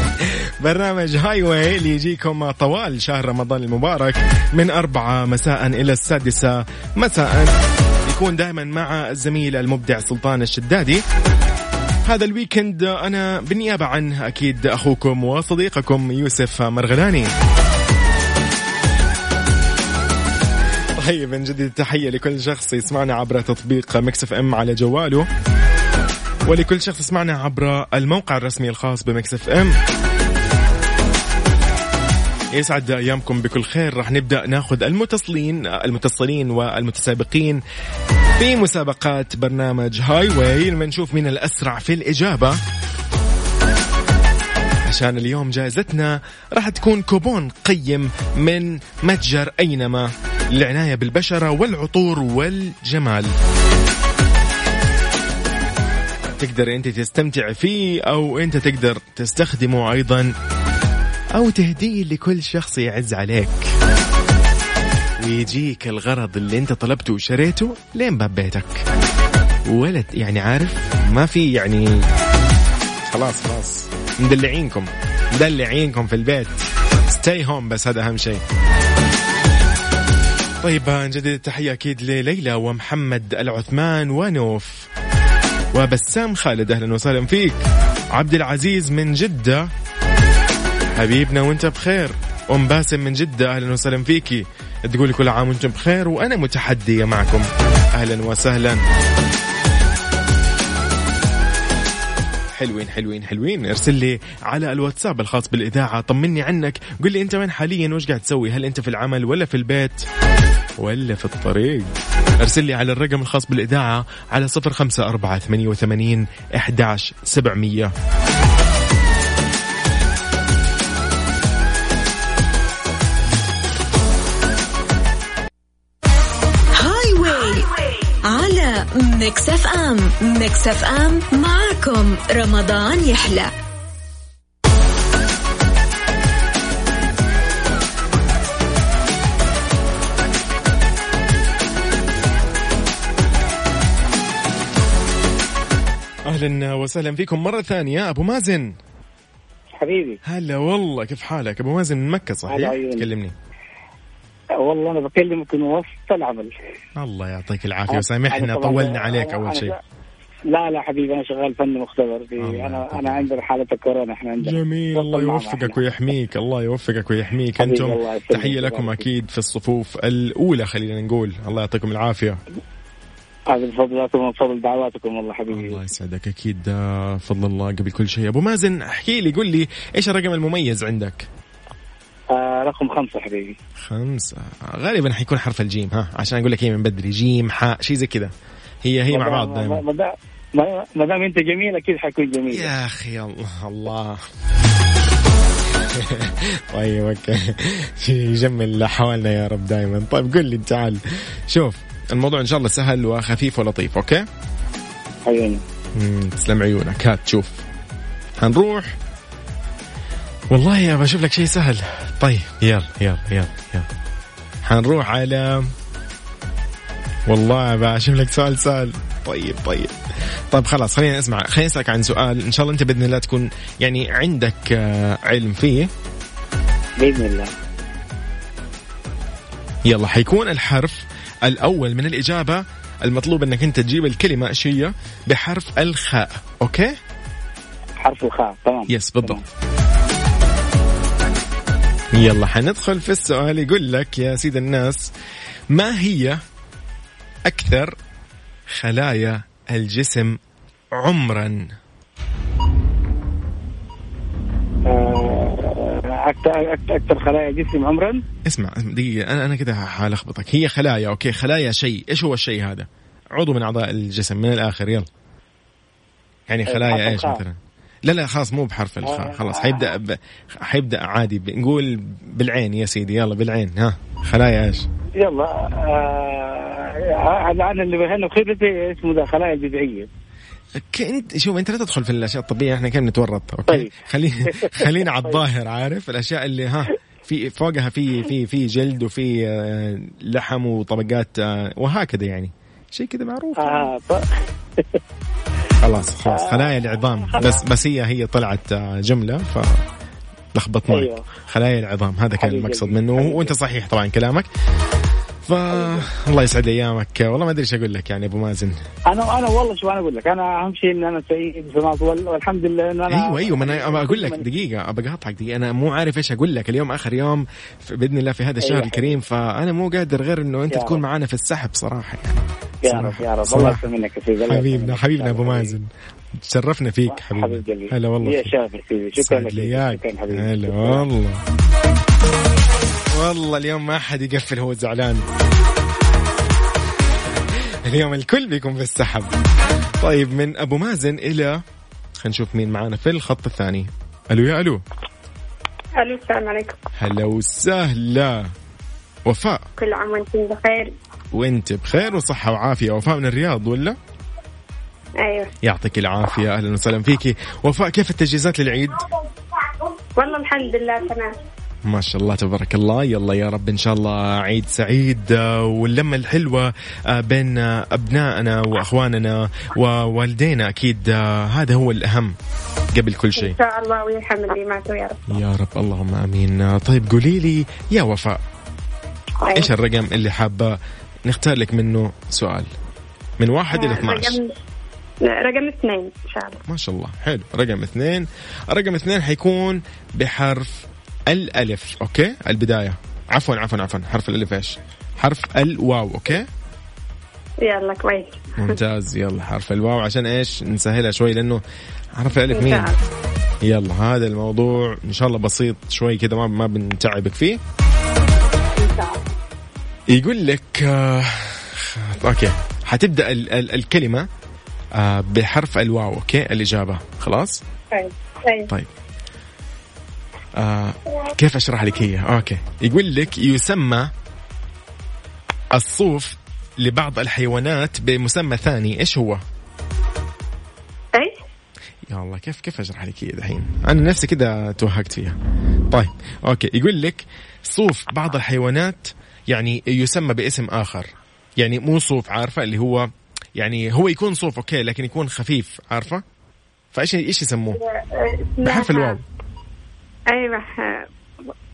برنامج Highway اللي يجيكم طوال شهر رمضان المبارك من أربعة مساء إلى السادسة مساء. يكون دائما مع الزميل المبدع سلطان الشدادي. هذا ال weekend أنا بالنيابة عنه أكيد أخوكم وصديقكم يوسف مرغلاني. طيب نجدد التحية لكل شخص يسمعنا عبر تطبيق Mix FM على جواله ولكل شخص يسمعنا عبر الموقع الرسمي الخاص ب Mix FM. يسعد أيامكم بكل خير. راح نبدأ ناخذ المتصلين المتصلين والمتسابقين. في مسابقات برنامج هاي واي لما نشوف مين الأسرع في الإجابة. عشان اليوم جائزتنا راح تكون كوبون قيم من متجر أينما للعنايه بالبشرة والعطور والجمال. تقدر أنت تستمتع فيه أو أنت تقدر تستخدمه أيضا أو تهديه لكل شخص يعز عليك. ويجيك الغرض اللي انت طلبته وشريته لين باب بيتك. ولا ت- يعني عارف ما في يعني خلاص خلاص. مدلعينكم مدلعينكم في البيت. ستي هوم بس هذا أهم شيء. طيب نجدد التحية أكيد لليلى ومحمد العثمان ونوف وبسام خالد. أهلا وسهلا فيك. عبد العزيز من جدة. حبيبنا وأنت بخير. أم باسم من جدة. أهلا وسهلا فيكي. تقولي كل عام وأنتم بخير وأنا متحدية معكم. أهلا وسهلا. حلوين حلوين حلوين. ارسل لي على الواتساب الخاص بالإذاعة طمني عنك. قل لي أنت وين حاليا؟ وش قاعد تسوي؟ هل أنت في العمل ولا في البيت ولا في الطريق؟ ارسل لي على الرقم الخاص بالإذاعة على صفر خمسة أربعة ثمانية وثمانين إحداش سبعمئه Mix FM. Mix FM معاكم. رمضان يحلى. أهلا وسهلا فيكم. مرة ثانية أبو مازن. حبيبي. هلا والله كيف حالك؟ أبو مازن من مكة صحيح. تكلمني. والله أنا بكلمك من وسط العمل. الله يعطيك العافية وسامحنا طولنا عليك أول شيء. لا لا حبيبي أنا شغال فني مختبر. في أنا. أنا عندنا حالة الكورونا إحنا عندنا. جميل الله يوفقك. ويحميك الله يوفقك ويحميك. أنتم. تحية لكم أكيد في الصفوف الأولى خلينا نقول. الله يعطيكم العافية. هذا بفضلكم وبفضل دعواتكم والله حبيبي. الله يسعدك أكيد. آه، فضل الله قبل كل شيء. أبو مازن احكي لي قل لي إيش الرقم المميز عندك؟ آه رقم خمسة حبيبي. خمسة. غالبا حيكون حرف الجيم ها عشان أقول لك هي من بدري جيم حاء شيء زي كذا. هي هي مع بعض ما- دائما ما دام- ما- ما دام أنت جميل أكيد حيكون جميل. يا أخي الله الله. طيب okay. يجمل حوالنا يا رب دائما طيب قل لي تعال. شوف الموضوع إن شاء الله سهل وخفيف ولطيف أوكي؟ عيوني تسلم عيونك. هات شوف. حنروح والله يا بشوف لك شيء سهل. طيب يلا يلا يلا يلا. حنروح على والله بشوف لك سؤال سهل. طيب طيب. طيب خلاص خلينا أسمع خلينا أسألك عن سؤال. إن شاء الله أنت بإذن الله تكون يعني عندك آه، علم فيه. بإذن الله. يلا حيكون الحرف الأول من الإجابة المطلوب إنك أنت تجيب الكلمة إيش هي بحرف الخاء okay؟ حرف الخاء تمام. yes بالضبط. يلا حندخل في السؤال. يقول لك يا سيد الناس ما هي أكثر خلايا الجسم عمرا؟ آه، أكثر خلايا جسم عمرا؟ اسمع دقيقة أنا أنا كده حلخبطك هي خلايا أوكي خلايا شيء. إيش هو الشيء هذا؟ عضو من أعضاء الجسم من الآخر يلا. يعني خلايا إيش الخاء. مثلا؟ لا لا خلاص مو بحرف الخاء آه. خلاص حيبدأ ب... حيبدأ عادي نقول بالعين يا سيدي يلا بالعين ها خلايا إيش؟ يلا آه، أنا أنا اللي بهنا بخبرتي اسمه ده خلايا ك- انت شوف انت لا تدخل في الأشياء الطبيه إحنا كم نتورط أوكي؟ طيب. خلي خلينا على الظاهر عارف؟ الأشياء اللي ها في فوقها في في في جلد وفي آه، لحم وطبقات آه، وهكذا يعني شيء كذا معروف. آه خلاص خلاص. خلايا العظام. بس بس هي هي طلعت آه، جملة ف لخبطناك أيوة. خلايا العظام هذا كان المقصد. منه. وأنت صحيح طبعا كلامك. ف الله يسعد أيامك. والله ما أدري إيش أقول لك يعني أبو مازن. أنا أنا والله شو أنا أقول لك أنا أهم شيء إن أنا سعيد والحمد لله انه أنا أيوه أيوه ما أنا أقول لك دقيقة أبغى اقاطعك دقيقة. أنا مو عارف إيش أقول لك اليوم آخر يوم بإذن الله في هذا الشهر أيوة. الكريم. فأنا مو قادر غير إنه أنت تكون رب. معانا في السحب صراحة. يعني يا. رب يا رب. الله صراحة. يسلم منك حبيبنا يسلمك. حبيبنا أبو. مازن. تشرفنا فيك حبيب حبيبي هلا والله يا. شرف شكرا لك. هلا والله. والله اليوم ما حد يقفل هو زعلان. اليوم الكل بيكون في السحب طيب من أبو مازن إلى خلينا نشوف مين معانا في الخط الثاني. ألو يا ألو. ألو السلام عليكم. هلا وسهلا. وفاء. كل عام وأنتم بخير؟ وأنت بخير وصحة وعافية. وفاء من الرياض ولا؟ أيوه. يعطيك العافية. أهلا وسهلا فيكي. وفاء كيف التجهيزات للعيد؟ والله الحمد لله تمام. ما شاء الله تبارك الله. يلا يا رب إن شاء الله عيد سعيد آه، واللمة الحلوة آه، بين آه، أبنائنا وأخواننا ووالدينا. أكيد آه، هذا هو الأهم قبل كل شيء. إن شاء الله ويرحم اللي ماتوا يا رب. يا رب اللهم آمين. طيب قولي لي يا وفاء إيش الرقم اللي حابه نختار لك منه سؤال؟ من واحد إلى 12 رقم رقم اثنين إن شاء الله. ما شاء الله. حلو رقم اثنين. رقم اثنين حيكون بحرف الألف okay؟ البداية. عفوا عفوا عفوا. حرف الألف إيش؟ حرف الواو okay؟ يلا كويس. ممتاز. يلا حرف الواو. عشان إيش؟ نسهلها شوي لأنه حرف الألف مين؟ يلا هذا الموضوع إن شاء الله بسيط شوي كذا ما ما بنتعبك فيه. يقول لك آه okay. حتبدأ ال ال الكلمة آه بحرف الواو okay؟ الإجابة. خلاص؟ طيب طيب. طيب. آه كيف أشرح لك هي؟ okay. يقول لك يسمى الصوف لبعض الحيوانات بمسمى ثاني. إيش هو؟ اي يا الله كيف كيف أشرح لك هي دحين؟ أنا نفسي كده توهقت فيها. طيب okay. يقول لك صوف بعض الحيوانات يعني يسمى باسم آخر. يعني مو صوف عارفة؟ اللي هو يعني هو يكون صوف okay لكن يكون خفيف عارفة؟ فايش إيش يسموه؟ بحرف الواو. أيوه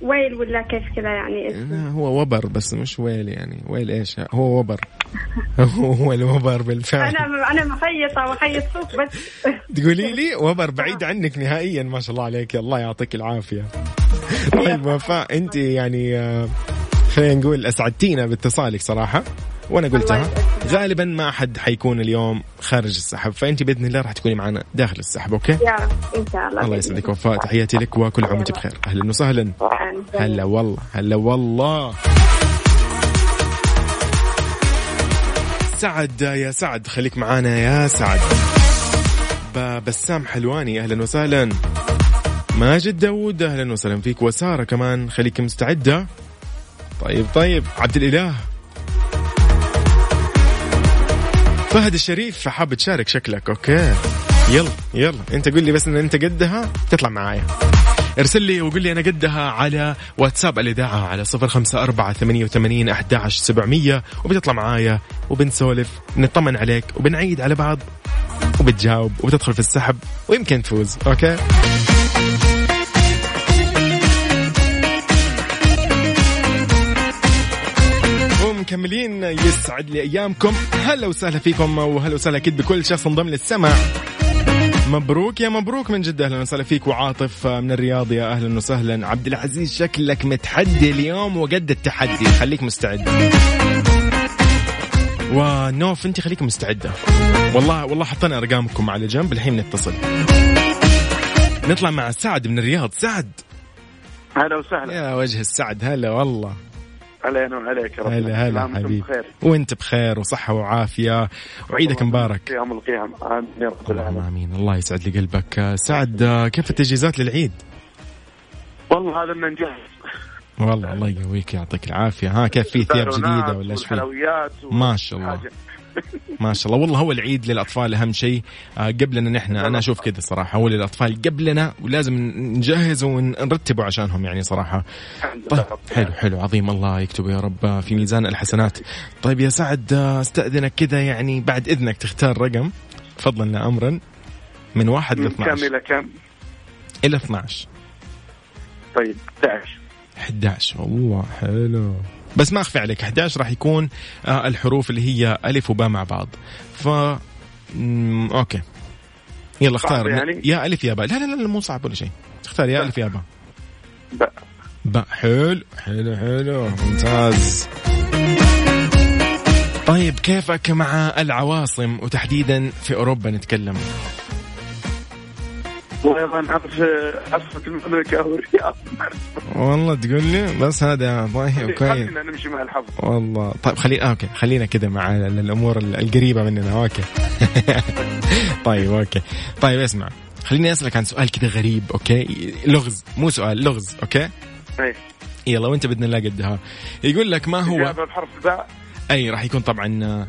wool ولا كيف كذا يعني؟ اسمه هو وبر بس مش wool يعني. wool إيش؟ هو وبر. هو الوبر بالفعل. أنا أنا مخيطة مخيط صوف بس. تقولي لي وبر بعيد عنك نهائيا ما شاء الله عليك. الله يعطيك العافية. طيب وفاء أنت يعني آه، خلينا نقول أسعدتينا باتصالك صراحة. وأنا قلتها غالبا ما حد حيكون اليوم خارج السحب فأنت بإذن الله راح تكوني معنا داخل السحب أوكي؟ يا إن شاء الله. الله يسعدك وفاء تحياتي لك وكل عام وانت بخير. أهلا وسهلا. هلا والله هلا والله. سعد يا سعد خليك معانا يا سعد. بسام حلواني أهلا وسهلا. ماجد داوود أهلا وسهلا فيك. وسارة كمان خليك مستعدة. طيب طيب. عبد الإله. فهد الشريف حاب تشارك شكلك أوكي. يلا يلا. أنت قول لي بس إن أنت قدها تطلع معايا. ارسل لي وقول لي أنا قدها على واتساب الإذاعة على صفر خمسة أربعة ثمانية وثمانين أحد عشر سبعمئه وبتطلع معايا وبنسولف بنطمن عليك وبنعيد على بعض وبتجاوب وبتدخل في السحب ويمكن تفوز أوكي؟ ومكملين يسعد لي ايامكم هلا وسهلا فيكم وهلا وسهلا أكيد بكل شخص انضم للسمع. مبروك يا مبروك من جد أهلا وسهلا فيك وعاطف من الرياض. يا أهلا وسهلا. عبد العزيز شكلك متحدي اليوم وقد التحدي. خليك مستعد. ونوف أنت خليك مستعدة. والله والله حطينا أرقامكم على جنب. الحين نتصل. نطلع مع سعد من الرياض. سعد. هلا وسهلا. يا وجه السعد. هلا والله. علينا وعليك يا رب. هلا هلا حبيبي. وأنت بخير وصحة وعافية. وعيدك مبارك. قيام القيام آمين رب العالمين. آمين. الله يسعد لي قلبك. آه، سعد آه، كيف التجهيزات للعيد؟ والله هذا اللي نجهز والله الله يقويك يعطيك العافية. ها كيف في ثياب جديدة ولا إيش ما شاء الله. حاجة. ما شاء الله. والله هو العيد للأطفال أهم شيء. آه، قبلنا نحن أنا أشوف كذا صراحة. هو للأطفال قبلنا ولازم نجهز ونرتبه عشانهم يعني صراحة. طيب حلو حلو. عظيم. الله يكتب يا رب في ميزان الحسنات. طيب يا سعد آه، استأذنك كذا يعني بعد إذنك تختار رقم. فضلا امرا من واحد ل من كم 12 إلى كم؟ إلى 12 طيب 11 11 والله حلو. بس ما أخفي عليك 11 راح يكون آه، الحروف اللي هي ألف وباء مع بعض. ف أوكي. يلا اختار يعني؟ يا ألف يا باء. لا لا لا مو صعب ولا شيء. تختار يا ألف يا باء. باء. باء. حلو حلو حلو. ممتاز. طيب كيفك مع العواصم؟ وتحديدا في أوروبا نتكلم. نعرف عاصمة المملكة والله تقول لي؟ بس هذا طيب كويس. خلينا نمشي مع الحظ. والله. طيب خلي آه، okay. خلينا كذا مع ال- الأمور ال- القريبة مننا. okay. طيب okay. طيب اسمع. خليني أسألك عن سؤال كذا غريب okay؟ لغز. مو سؤال لغز أوكي؟ إيه يلا وأنت بإذن الله قدها. يقول لك ما هو بحرف الباء أي راح يكون طبعا آه،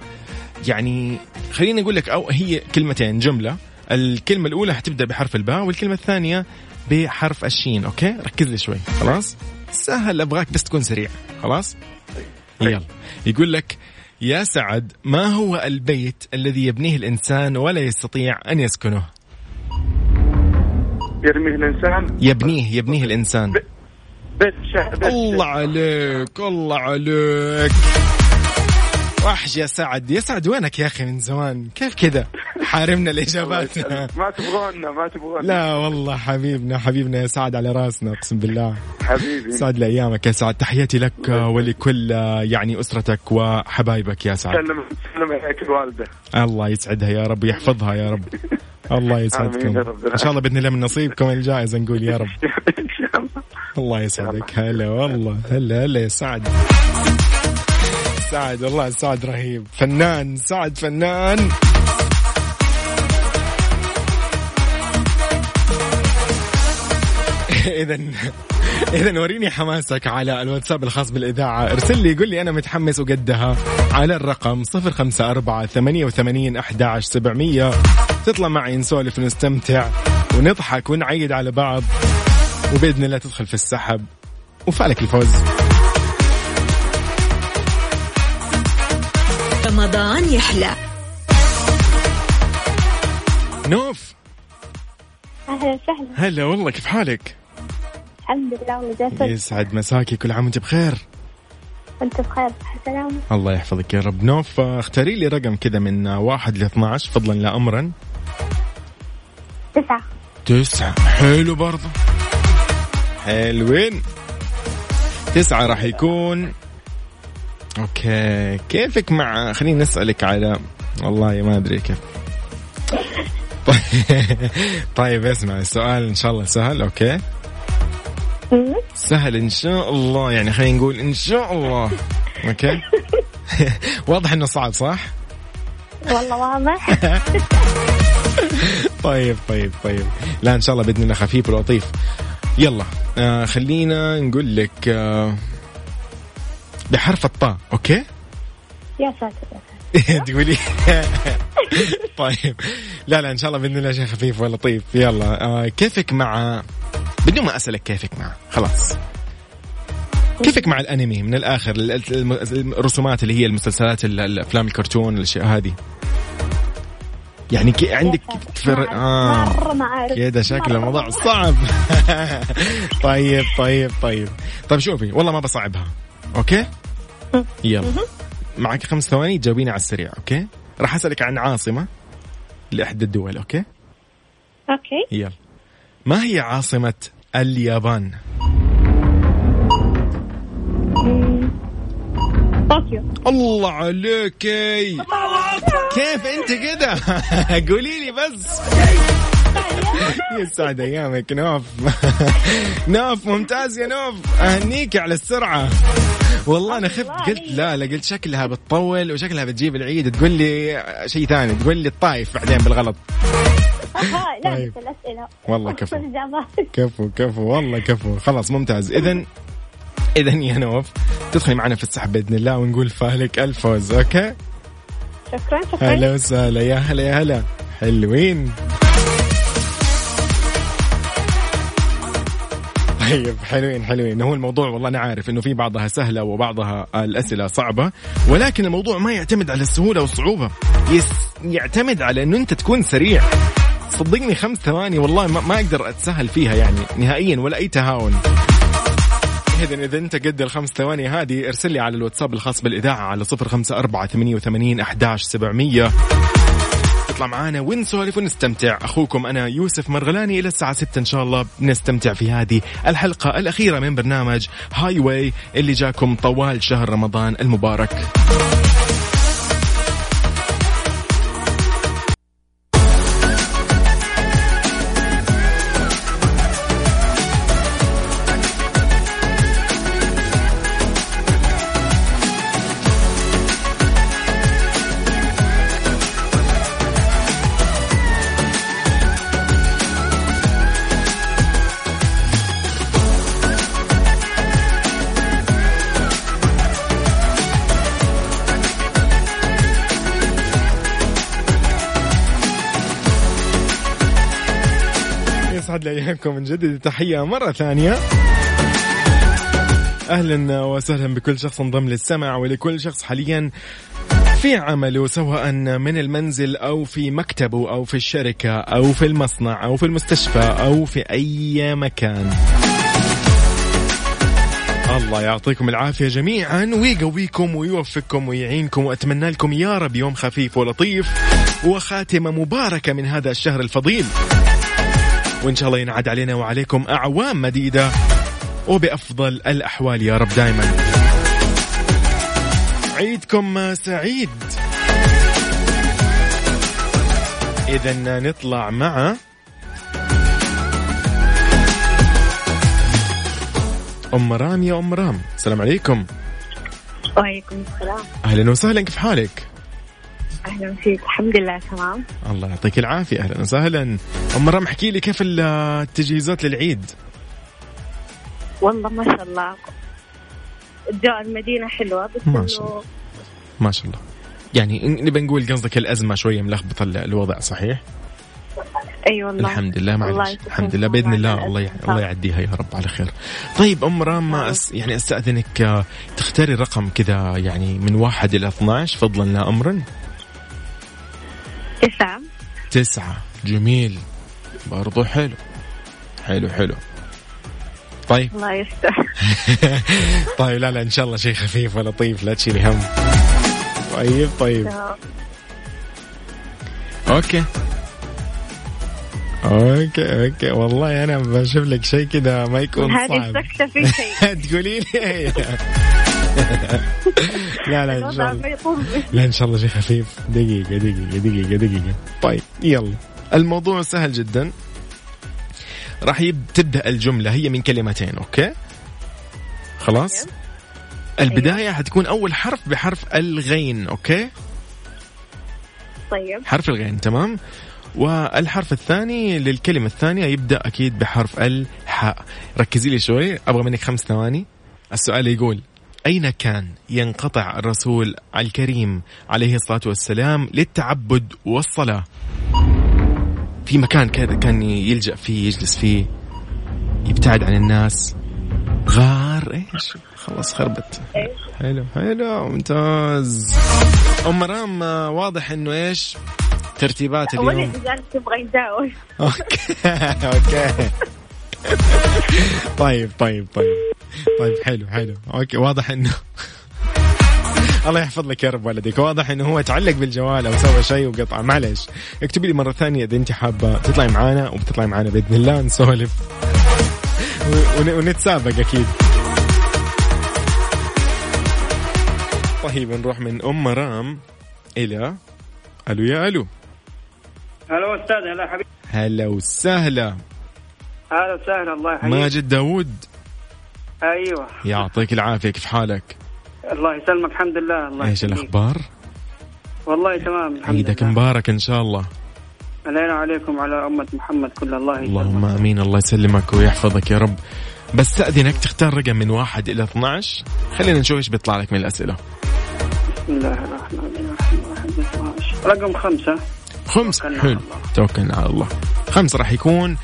يعني خليني أقول لك أو هي كلمتين جملة. الكلمة الأولى حتبدأ بحرف الباء والكلمة الثانية بحرف الشين أوكي؟ ركز لي شوي. خلاص؟ سهل أبغاك بس تكون سريع. خلاص؟ يلا. يقول لك يا سعد ما هو البيت الذي يبنيه الإنسان ولا يستطيع أن يسكنه؟ يرميه الإنسان؟ يبنيه يبنيه الإنسان. بيت شهر بيت الله عليك الله عليك. وحش يا سعد. يا سعد وينك يا أخي من زمان؟ كيف كذا حارمنا الإجابات. ما تبغونا ما تبغونا. لا والله حبيبنا حبيبنا يا سعد على راسنا أقسم بالله. حبيبي. سعد لأيامك يا سعد. تحياتي لك ولكل يعني أسرتك وحبايبك يا سعد. سلم سلم عليك الوالدة. الله يسعدها يا رب ويحفظها يا رب. الله يسعدكم. إن شاء الله بإذن الله من نصيبكم الجائزة نقول يا رب. إن شاء الله. الله يسعدك. هلا والله. هلا هلا يا سعد. سعد والله سعد رهيب. فنان سعد فنان. اذا اذا وريني حماسك على الواتساب الخاص بالإذاعة. ارسل لي قول لي أنا متحمس وقدها على الرقم 054 88 11 700 تطلع معي نسولف ونستمتع ونضحك ونعيد على بعض. وبإذن الله تدخل في السحب. وفالك الفوز. رمضان يحلى. نوف. أهلا وسهلا. هلا والله كيف حالك؟ الحمد لله والله جالسة يسعد مساكي كل عام وانت بخير. وانت بخير صحة سلامة الله يحفظك يا رب. نوف اختاري لي رقم كذا من واحد ل 12 فضلا لا امرا. تسعة. تسعة. حلو برضه حلوين. تسعة راح يكون okay. كيفك مع خليني نسألك على والله ما أدري كيف. طيب اسمع السؤال إن شاء الله سهل okay. سهل إن شاء الله يعني خلينا نقول إن شاء الله okay؟ واضح إنه صعب صح؟ والله واضح. طيب طيب طيب. لا إن شاء الله بإذن الله خفيف ولطيف. يلا آه خلينا نقول لك آه بحرف الطاء أوكي؟ يا ساتر يا ساتر. تقولي. طيب. لا لا إن شاء الله بإذن الله شيء خفيف ولطيف. يلا. آه كيفك مع بدون ما أسألك كيفك مع خلاص. كيفك مع الأنمي من الآخر؟ ال- ال- الرسومات اللي هي المسلسلات ال- الأفلام الكرتون الأشياء هذه. يعني كي عندك تفر... آه. كذا شكل الموضوع صعب. طيب طيب طيب. طيب شوفي والله ما بصعبها. okay؟ يلا. معك خمس ثواني تجاوبيني على السريع okay؟ راح أسألك عن عاصمة لاحدى الدول okay؟ okay. يلا. ما هي عاصمة اليابان. طوكيو. الله عليكي. كيف أنت كده؟ قولي لي بس. يسعد أيامك نوف. نوف ممتاز يا نوف. أهنيك على السرعة. والله أنا خفت قلت لا لا قلت شكلها بتطول وشكلها بتجيب العيد. تقول لي شيء ثاني تقول لي الطايف بعدين بالغلط. لا طيب. بس الأسئلة. والله كفو. كفو كفو والله كفو. خلاص ممتاز. اذا اذا يا نوف تدخلي معنا في السحب بإذن الله ونقول فالك الف فوز okay؟ شكرا شكرا. هلا وسهلا يا هلا يا هلا. حلوين. طيب حلوين حلوين. هو الموضوع والله أنا عارف إنه في بعضها سهلة وبعضها الأسئلة صعبة ولكن الموضوع ما يعتمد على السهولة والصعوبة. بس يعتمد على إنه أنت تكون سريع. صدقني خمس ثواني والله ما, ما أقدر اتساهل فيها يعني نهائيا ولا أي تهاون. إذا إذا أنت قد الخمس ثواني هذه ارسل لي على الواتساب الخاص بالإذاعة على صفر خمسة أربعة ثمانية وثمانين أحداش سبعمية. تطلع معانا ونسولف ونستمتع. أخوكم أنا يوسف مرغلاني إلى الساعة ستة إن شاء الله بنستمتع في هذه الحلقة الأخيرة من برنامج هاي واي اللي جاكم طوال شهر رمضان المبارك. ايامكم من جديد. تحية مرة ثانية. أهلا وسهلا بكل شخص انضم للسمع ولكل شخص حاليا في عمله سواء من المنزل أو في مكتبه أو في الشركة أو في المصنع أو في المستشفى أو في أي مكان. الله يعطيكم العافية جميعا ويقويكم ويوفقكم ويعينكم وأتمنى لكم يا رب يوم خفيف ولطيف وخاتمة مباركة من هذا الشهر الفضيل. وإن شاء الله ينعاد علينا وعليكم أعوام مديدة وبأفضل الأحوال يا رب دائما عيدكم سعيد. إذا نطلع مع أم رام يا أم رام. السلام عليكم. وعليكم السلام. أهلا وسهلا كيف حالك؟ أهلا فيك. الحمد لله تمام؟ الله يعطيك العافية. أهلا وسهلا. أم رام احكي لي كيف التجهيزات للعيد؟ والله ما شاء الله. اجواء المدينة حلوة بس ما شاء الله. ما شاء الله. يعني نبي نقول قصدك الأزمة شوية ملخبطة الوضع صحيح؟ أي والله. الحمد لله معلش. الحمد لله. بإذن الله الله الألف الله يعديها يا رب. على خير. طيب أم رام ما أس يعني أستأذنك آه، تختاري رقم كذا يعني من واحد إلى 12 فضلا لا امرا. تسعة. تسعة. جميل. برضو حلو. حلو حلو. طيب. الله يستر. طيب لا لا إن شاء الله شيء خفيف ولطيف لا تشيلي هم. طيب طيب. أوكي. okay okay. والله أنا بشوف لك شيء كذا ما يكون هذه صعب. السكتة في شيء. تقولي لي. لا لا إن شاء الله. لا إن شاء الله شيء خفيف. دقيقة دقيقة دقيقة دقيقة. طيب يلا. الموضوع سهل جدا. راح يب- تبدأ الجملة هي من كلمتين okay؟ خلاص؟ البداية حتكون أول حرف بحرف الغين okay؟ طيب. حرف الغين تمام؟ والحرف الثاني للكلمة الثانية يبدأ أكيد بحرف الحاء. ركزي لي شوي أبغى منك خمس ثواني. السؤال يقول أين كان ينقطع الرسول الكريم عليه الصلاة والسلام للتعبد والصلاة؟ في مكان كذا كان يلجأ فيه يجلس فيه يبتعد عن الناس. غار إيش؟ خلاص خربت. حلو حلو ممتاز. أم مرام آه، واضح إنه إيش؟ ترتيبات اليوم. تبغى okay okay. طيب طيب طيب. طيب حلو حلو. okay واضح إنه الله يحفظ لك يا رب ولدك. واضح إنه هو تعلق بالجوال أو سوى شيء وقطع. معلش اكتبي لي مرة ثانية إذا أنت حابة تطلعي معانا وبتطلعي معانا بإذن الله نسولف. ونتسابق أكيد. طيب نروح من أم مرام إلى ألو يا ألو. هلا أستاذ هلا حبيبي. هلا وسهلا. هلا وسهلا الله يحييك. ماجد داوود. أيوه. يعطيك العافية كيف حالك؟ الله يسلمك الحمد لله الله إيش يخليك. الأخبار؟ والله تمام الحمد عيدك لله. مبارك إن شاء الله. علينا عليكم على أمة محمد كلها الله يسلمك. اللهم آمين الله يسلمك ويحفظك يا رب. بستأذنك تختار رقم من واحد إلى 12 خلينا نشوف إيش بيطلع لك من الأسئلة. بسم الله الرحمن الرحيم. رقم خمسة. خمس توكلنا حلو. توكلنا على الله. خمس راح يكون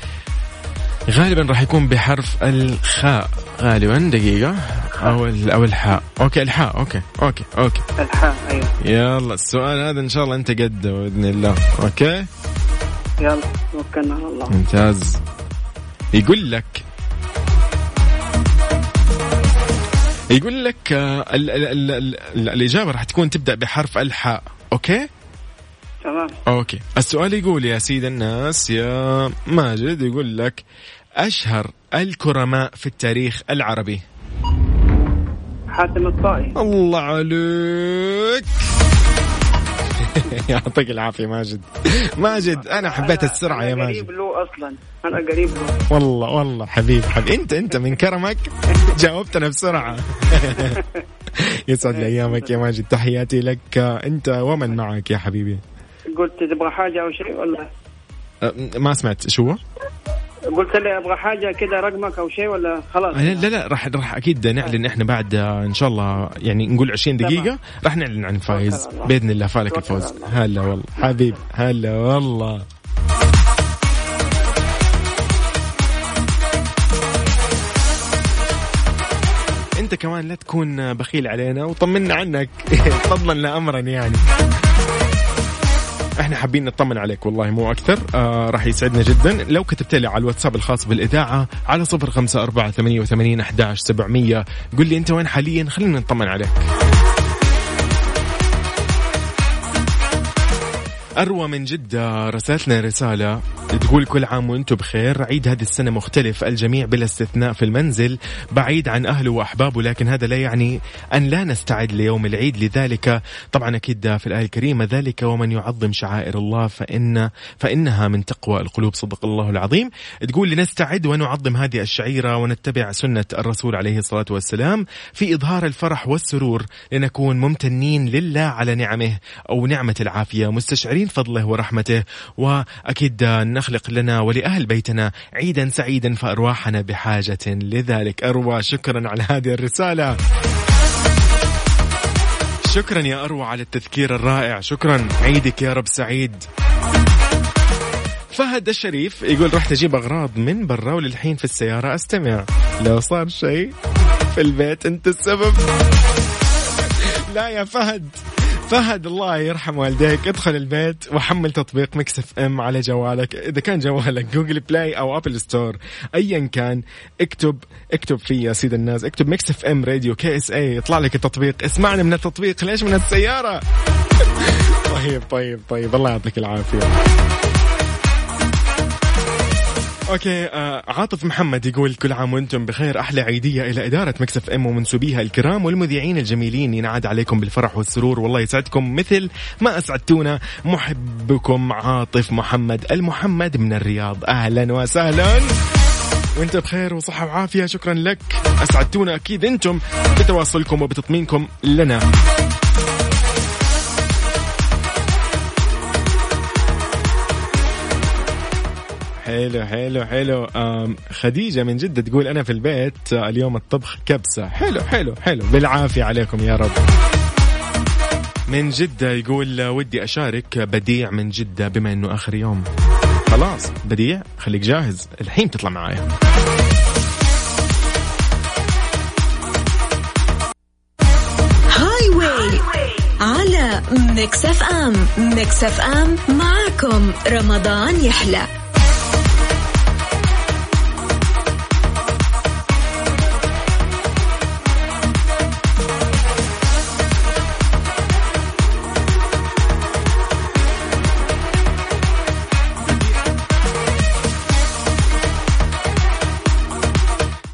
غالبا راح يكون بحرف الخاء. غالبا دقيقة. أو ال- أو الحاء okay الحاء. okay. okay okay. الحاء أيوه. يلا السؤال هذا إن شاء الله أنت قده بإذن الله. okay؟ يلا توكلنا على الله. ممتاز. يقول لك يقول لك آه، ال ال ال ال ال الإجابة راح تكون تبدأ بحرف الحاء. okay؟ تمام. okay. السؤال يقول يا سيد الناس يا ماجد يقول لك أشهر الكرماء في التاريخ العربي. حاتم الطائي. الله عليك. يعطيك العافية ماجد. ماجد أنا حبيت السرعة يا أنا ماجد. قريب له أصلا. أنا قريب له. والله والله حبيب حبيب. أنت أنت من كرمك؟ جاوبتنا بسرعة. يسعد لي أيامك يا ماجد. تحياتي لك. أنت ومن معك يا حبيبي؟ قلت تبغى حاجة أو شيء ولا؟ ما سمعت. شو قلت لي أبغى حاجة كذا رقمك أو شيء ولا خلاص؟ لا لا لا راح راح أكيد نعلن إحنا بعد آه، إن شاء الله يعني نقول 20 دقيقة راح نعلن عن الله. بإذن الله فالك الفوز. هلا والله. حبيب هلا والله. أنت كمان لا تكون بخيل علينا وطمنا عنك. فضلا لا امرا يعني. إحنا حابين نطمن عليك والله مو أكثر. آه راح يسعدنا جدا. لو كتبت لي على الواتساب الخاص بالإذاعة على صفر خمسة أربعة ثمانية وثمانين احداش سبعمئه قل لي أنت وين حاليا؟ خلينا نطمن عليك. أروى من جدة رسلتنا رسالة تقول كل عام وأنتم بخير. عيد هذه السنة مختلف الجميع بلا استثناء في المنزل بعيد عن أهله وأحبابه لكن هذا لا يعني أن لا نستعد ليوم العيد. لذلك طبعا أكيد في الآية الكريمة ذلك ومن يعظم شعائر الله فإن فإنها من تقوى القلوب. صدق الله العظيم. تقول لنستعد ونعظم هذه الشعيرة ونتبع سنة الرسول عليه الصلاة والسلام في إظهار الفرح والسرور لنكون ممتنين لله على نعمه أو نعمة العافية. مستشعرين فضله ورحمته. وأكيد نخلق لنا ولأهل بيتنا عيدا سعيدا فأرواحنا بحاجة لذلك. أروى شكرا على هذه الرسالة. شكرا يا أروى على التذكير الرائع. شكرا. عيدك يا رب سعيد. فهد الشريف يقول رحت أجيب أغراض من برا وللحين في السيارة أستمع. لو صار شيء في البيت أنت السبب. لا يا فهد. فهد الله يرحم والديك ادخل البيت وحمل تطبيق Mix FM على جوالك. إذا كان جوالك Google Play أو Apple Store ايا كان اكتب اكتب فيه يا سيد الناس. اكتب Mix FM Radio KSA يطلع لك التطبيق. اسمعنا من التطبيق. ليش من السيارة؟ طيب طيب طيب. الله يعطيك العافية. okay آه عاطف محمد يقول كل عام وأنتم بخير. أحلى عيدية إلى إدارة Mix FM ومنسوبيها الكرام والمذيعين الجميلين. ينعاد عليكم بالفرح والسرور. والله يسعدكم مثل ما أسعدتونا. محبكم عاطف محمد المحمد من الرياض. أهلا وسهلا. وأنت بخير وصحة وعافية. شكرا لك. أسعدتونا أكيد أنتم بتواصلكم وبتطمينكم لنا. حلو حلو حلو. خديجة من جدة تقول أنا في البيت آه، اليوم الطبخ كبسة. حلو حلو حلو. بالعافية عليكم يا رب. من جدة يقول آه، ودي أشارك بديع من جدة بما أنه آخر يوم. خلاص بديع خليك جاهز. الحين تطلع معايا. Highway على Mix FM Mix FM معكم رمضان يحلى.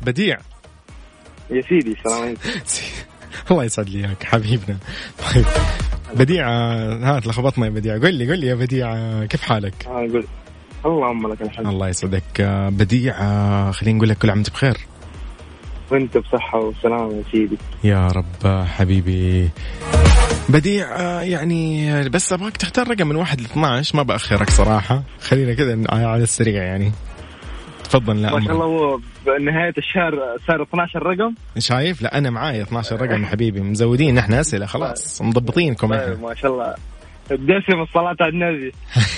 بديع. يا سيدي السلام عليكم. الله يسعد لي إياك حبيبنا. طيب بديع آه، هات لخبطنا يا بديع. قل لي قل لي يا بديع آه، كيف حالك؟ أقول اللهم لك الحمد. الله يسعدك. آه، بديع آه، خلينا نقول لك كل عام وأنت بخير. وأنت بصحة وسلامة يا سيدي. يا رب آه، حبيبي. بديع آه، يعني آه، بس أبغاك تختار رقم من واحد ل 12 ما بأخرك صراحة. خلينا كذا على السريع يعني. تفضل لا ما شاء الله بنهاية الشهر صار 12 رقم. شايف؟ لا أنا معايا 12 رقم يا حبيبي. مزودين إحنا أسئلة خلاص. مضبطينكم طيب إحنا ما شاء الله. دسم الصلاة على النبي.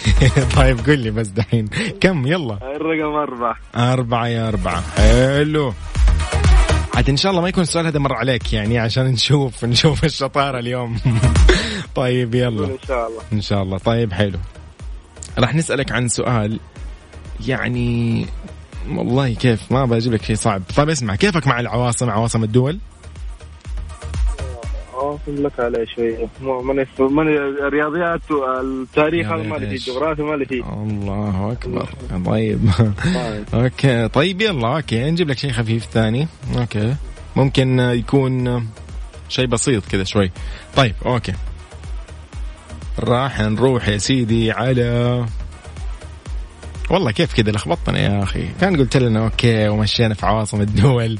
طيب قل لي بس دحين. كم؟ يلا. الرقم أربعة. أربعة يا أربعة. حلو. عاد إن شاء الله ما يكون السؤال هذا مر عليك يعني عشان نشوف نشوف الشطارة اليوم. طيب يلا. إن شاء الله. إن شاء الله. طيب حلو. راح نسألك عن سؤال يعني والله كيف؟ ما بجيب لك شيء صعب. طيب اسمع كيفك مع العواصم؟ عواصم الدول؟ أوصل لك عليه شوية مو- ماني ماني الرياضيات والتاريخ يا هذا مالي ليش؟ فيه الجغرافيا مالي فيه الله أكبر. طيب. طيب. okay. طيب يلا okay. نجيب لك شيء خفيف ثاني. okay. ممكن يكون شيء بسيط كذا شوي. طيب okay. راح نروح يا سيدي على والله كيف كذا لخبطنا يا أخي. كان قلت لنا okay ومشينا في عواصم الدول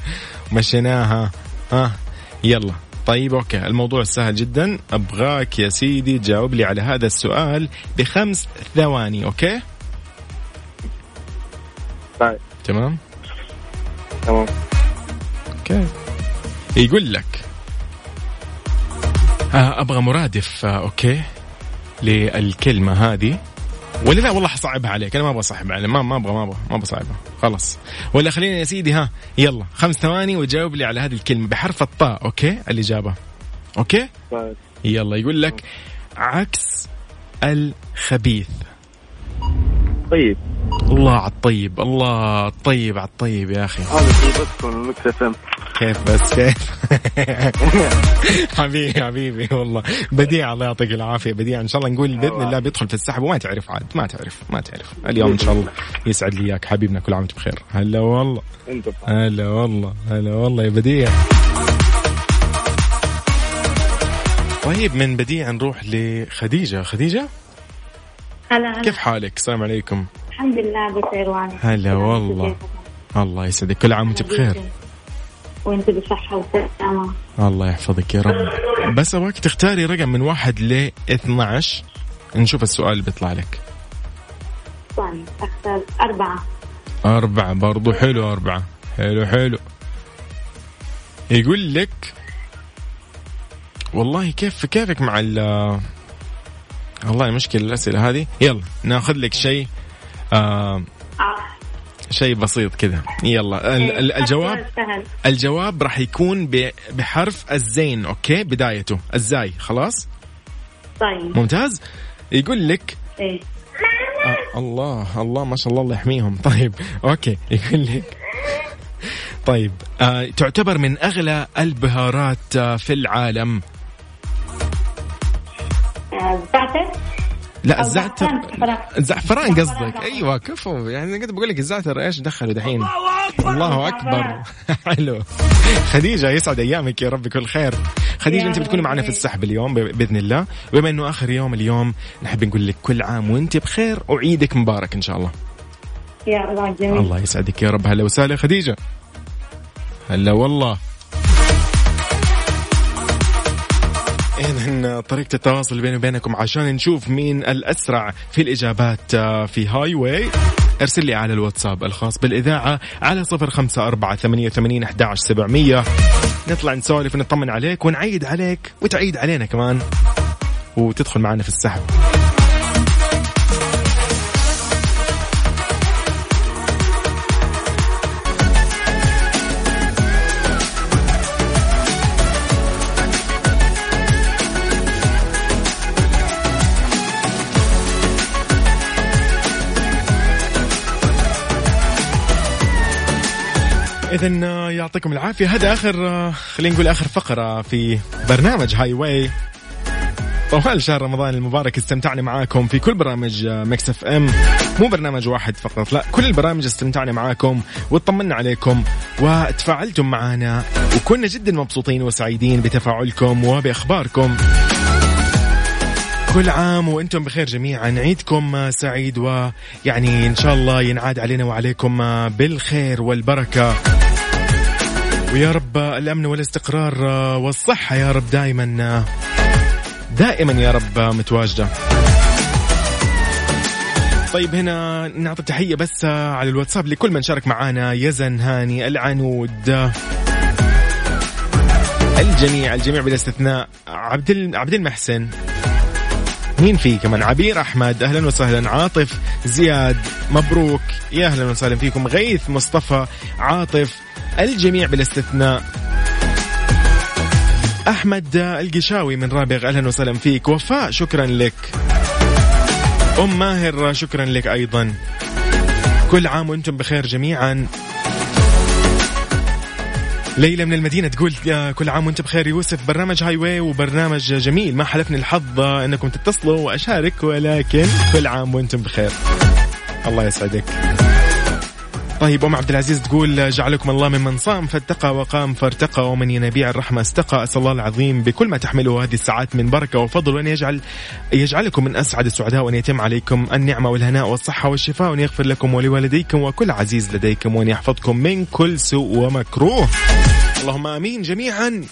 ومشيناها. ها يلا. طيب okay. الموضوع سهل جدا. أبغاك يا سيدي تجاوب لي على هذا السؤال بخمس ثواني okay؟ طيب. تمام؟ تمام. okay. يقول لك آه أبغى مرادف آه okay للكلمة هذه. ولا لا والله حصعبها عليك. أنا ما أبغى اصعبها عليك ما ما أبغى ما أبغى ما أبغى أصعبها. خلاص. ولا خلينا يا سيدي ها يلا. خمس ثواني وجاوب لي على هذه الكلمة بحرف الطاء okay؟ الاجابه okay؟ يلا يقول لك عكس الخبيث. طيب. الله على الطيب الله على الطيب على الطيب يا أخي. هذا طيبتكم كيف بس؟ كيف؟ حبيبي حبيبي والله. بديع الله يعطيك العافية. بديع إن شاء الله نقول بإذن الله بيدخل في السحب وما تعرف عاد ما تعرف ما تعرف. اليوم إن شاء الله يسعد لي إياك. حبيبنا كل عام وأنت بخير. هلا والله. هلا والله هلا والله يا بديع. طيب من بديع نروح لخديجة. خديجة؟ هلا. كيف حالك؟ السلام عليكم. الحمد لله بخير وأنا هلا والله. الله يسعدك. كل عام وانت بخير. وانت بصحة وسلامة. الله يحفظك يا رب. بس أبغاك تختاري رقم من واحد ل 12 نشوف السؤال اللي بيطلع لك. ثاني أختار أربعة. أربعة. برضو حلو أربعة. حلو حلو. يقول لك والله كيف كيفك مع ال والله مشكلة الأسئلة هذه. يلا ناخذ لك شيء آه. شيء بسيط كذا. يلا. ال- الجواب الجواب راح يكون بحرف الزين okay؟ بدايته. الزاي. خلاص؟ طيب. ممتاز. يقول لك إيه. آه الله الله ما شاء الله الله يحميهم. طيب okay. يقول لك طيب آه تعتبر من أغلى البهارات آه في العالم. آه، لا الزعتر زعفران. الزعفران قصدك. أيوه كفو. يعني قد بقول لك الزعتر إيش دخله دحين؟ الله أكبر. حلو. خديجة يسعد أيامك يا رب كل خير. خديجة أنت بتكوني معنا في. السحب اليوم بإذن الله. بما إنه آخر يوم اليوم نحب نقول لك كل عام وأنت بخير. وعيدك مبارك إن شاء الله. يا الله جميل. الله يسعدك يا رب. هلا وسهلا خديجة. هلا والله. إذن طريقة التواصل بيني وبينكم عشان نشوف مين الأسرع في الإجابات آه، في هاي واي ارسل لي على الواتساب الخاص بالإذاعة على صفر خمسة أربعة ثمانية وثمانين أحد سبعمية. نطلع نسولف ونطمن عليك ونعيد عليك وتعيد علينا كمان. وتدخل معنا في السحب. إذا يعطيكم العافية. هذا آخر آه، خلينا نقول آخر فقرة في برنامج Highway طوال شهر رمضان المبارك استمتعنا معاكم في كل برامج Mix FM مو برنامج واحد فقط لا كل البرامج استمتعنا معاكم وطمنا عليكم وتفاعلتم معنا. وكنا جدا مبسوطين وسعيدين بتفاعلكم وبإخباركم. كل عام وأنتم بخير جميعا. عيدكم سعيد ويعني إن شاء الله ينعاد علينا وعليكم بالخير والبركة. ويا رب الأمن والاستقرار والصحة يا رب دائما دائما يا رب متواجدة. طيب هنا نعطي تحية بس على الواتساب لكل من شارك معنا يزن هاني العنود. الجميع الجميع بلا استثناء. عبد عبد المحسن. مين في كمان؟ عبير أحمد أهلا وسهلا. عاطف زياد مبروك. يا أهلا وسهلا فيكم. غيث مصطفى عاطف الجميع بلا استثناء أحمد القشاوي من رابغ أهلا وسهلا فيك. وفاء شكرا لك. أم ماهر شكرا لك أيضا. كل عام وأنتم بخير جميعا. ليلى من المدينة تقول كل عام وانت بخير يوسف. برنامج هاي واي وبرنامج جميل ما حلفني الحظ انكم تتصلوا واشارك ولكن كل عام وأنتم بخير. الله يسعدك. طيب أم عبد العزيز تقول جعلكم الله ممن صام فاتقى وقام فارتقى ومن ينابيع الرحمة استقى. أسأل الله العظيم بكل ما تحمله هذه الساعات من بركة وفضل وأن يجعل يجعلكم من أسعد السعداء وأن يتم عليكم النعمة والهناء والصحة والشفاء وأن يغفر لكم ولوالديكم وكل عزيز لديكم وأن يحفظكم من كل سوء ومكروه. اللهم آمين جميعا.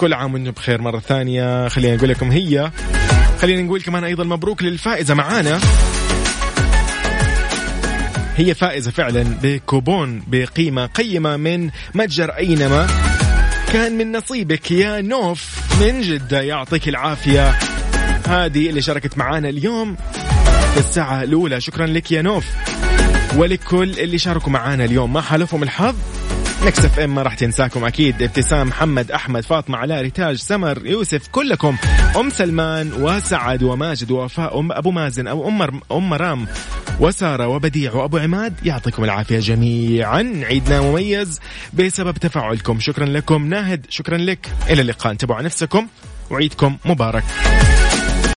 كل عام وأنتم بخير مرة ثانية. خلينا نقول لكم هي خلينا نقول كمان أيضا مبروك للفائزة معانا. هي فائزة فعلا بكوبون بقيمة قيمة من متجر أينما كان من نصيبك يا نوف من جدة. يعطيك العافية. هذه اللي شاركت معانا اليوم في الساعة الأولى. شكرا لك يا نوف. ولكل اللي شاركوا معانا اليوم ما حالفهم الحظ. Mix FM ما راح تنساكم أكيد. ابتسام محمد أحمد فاطمة علاء ريتاج سمر يوسف كلكم. أم سلمان وسعد وماجد ووفاء أم أبو مازن أو أم أم مرام وسارة وبديع وأبو عماد يعطيكم العافية جميعا. عيدنا مميز بسبب تفاعلكم. شكرا لكم. ناهد شكرا لك. إلى اللقاء. انتبهوا على نفسكم. وعيدكم مبارك.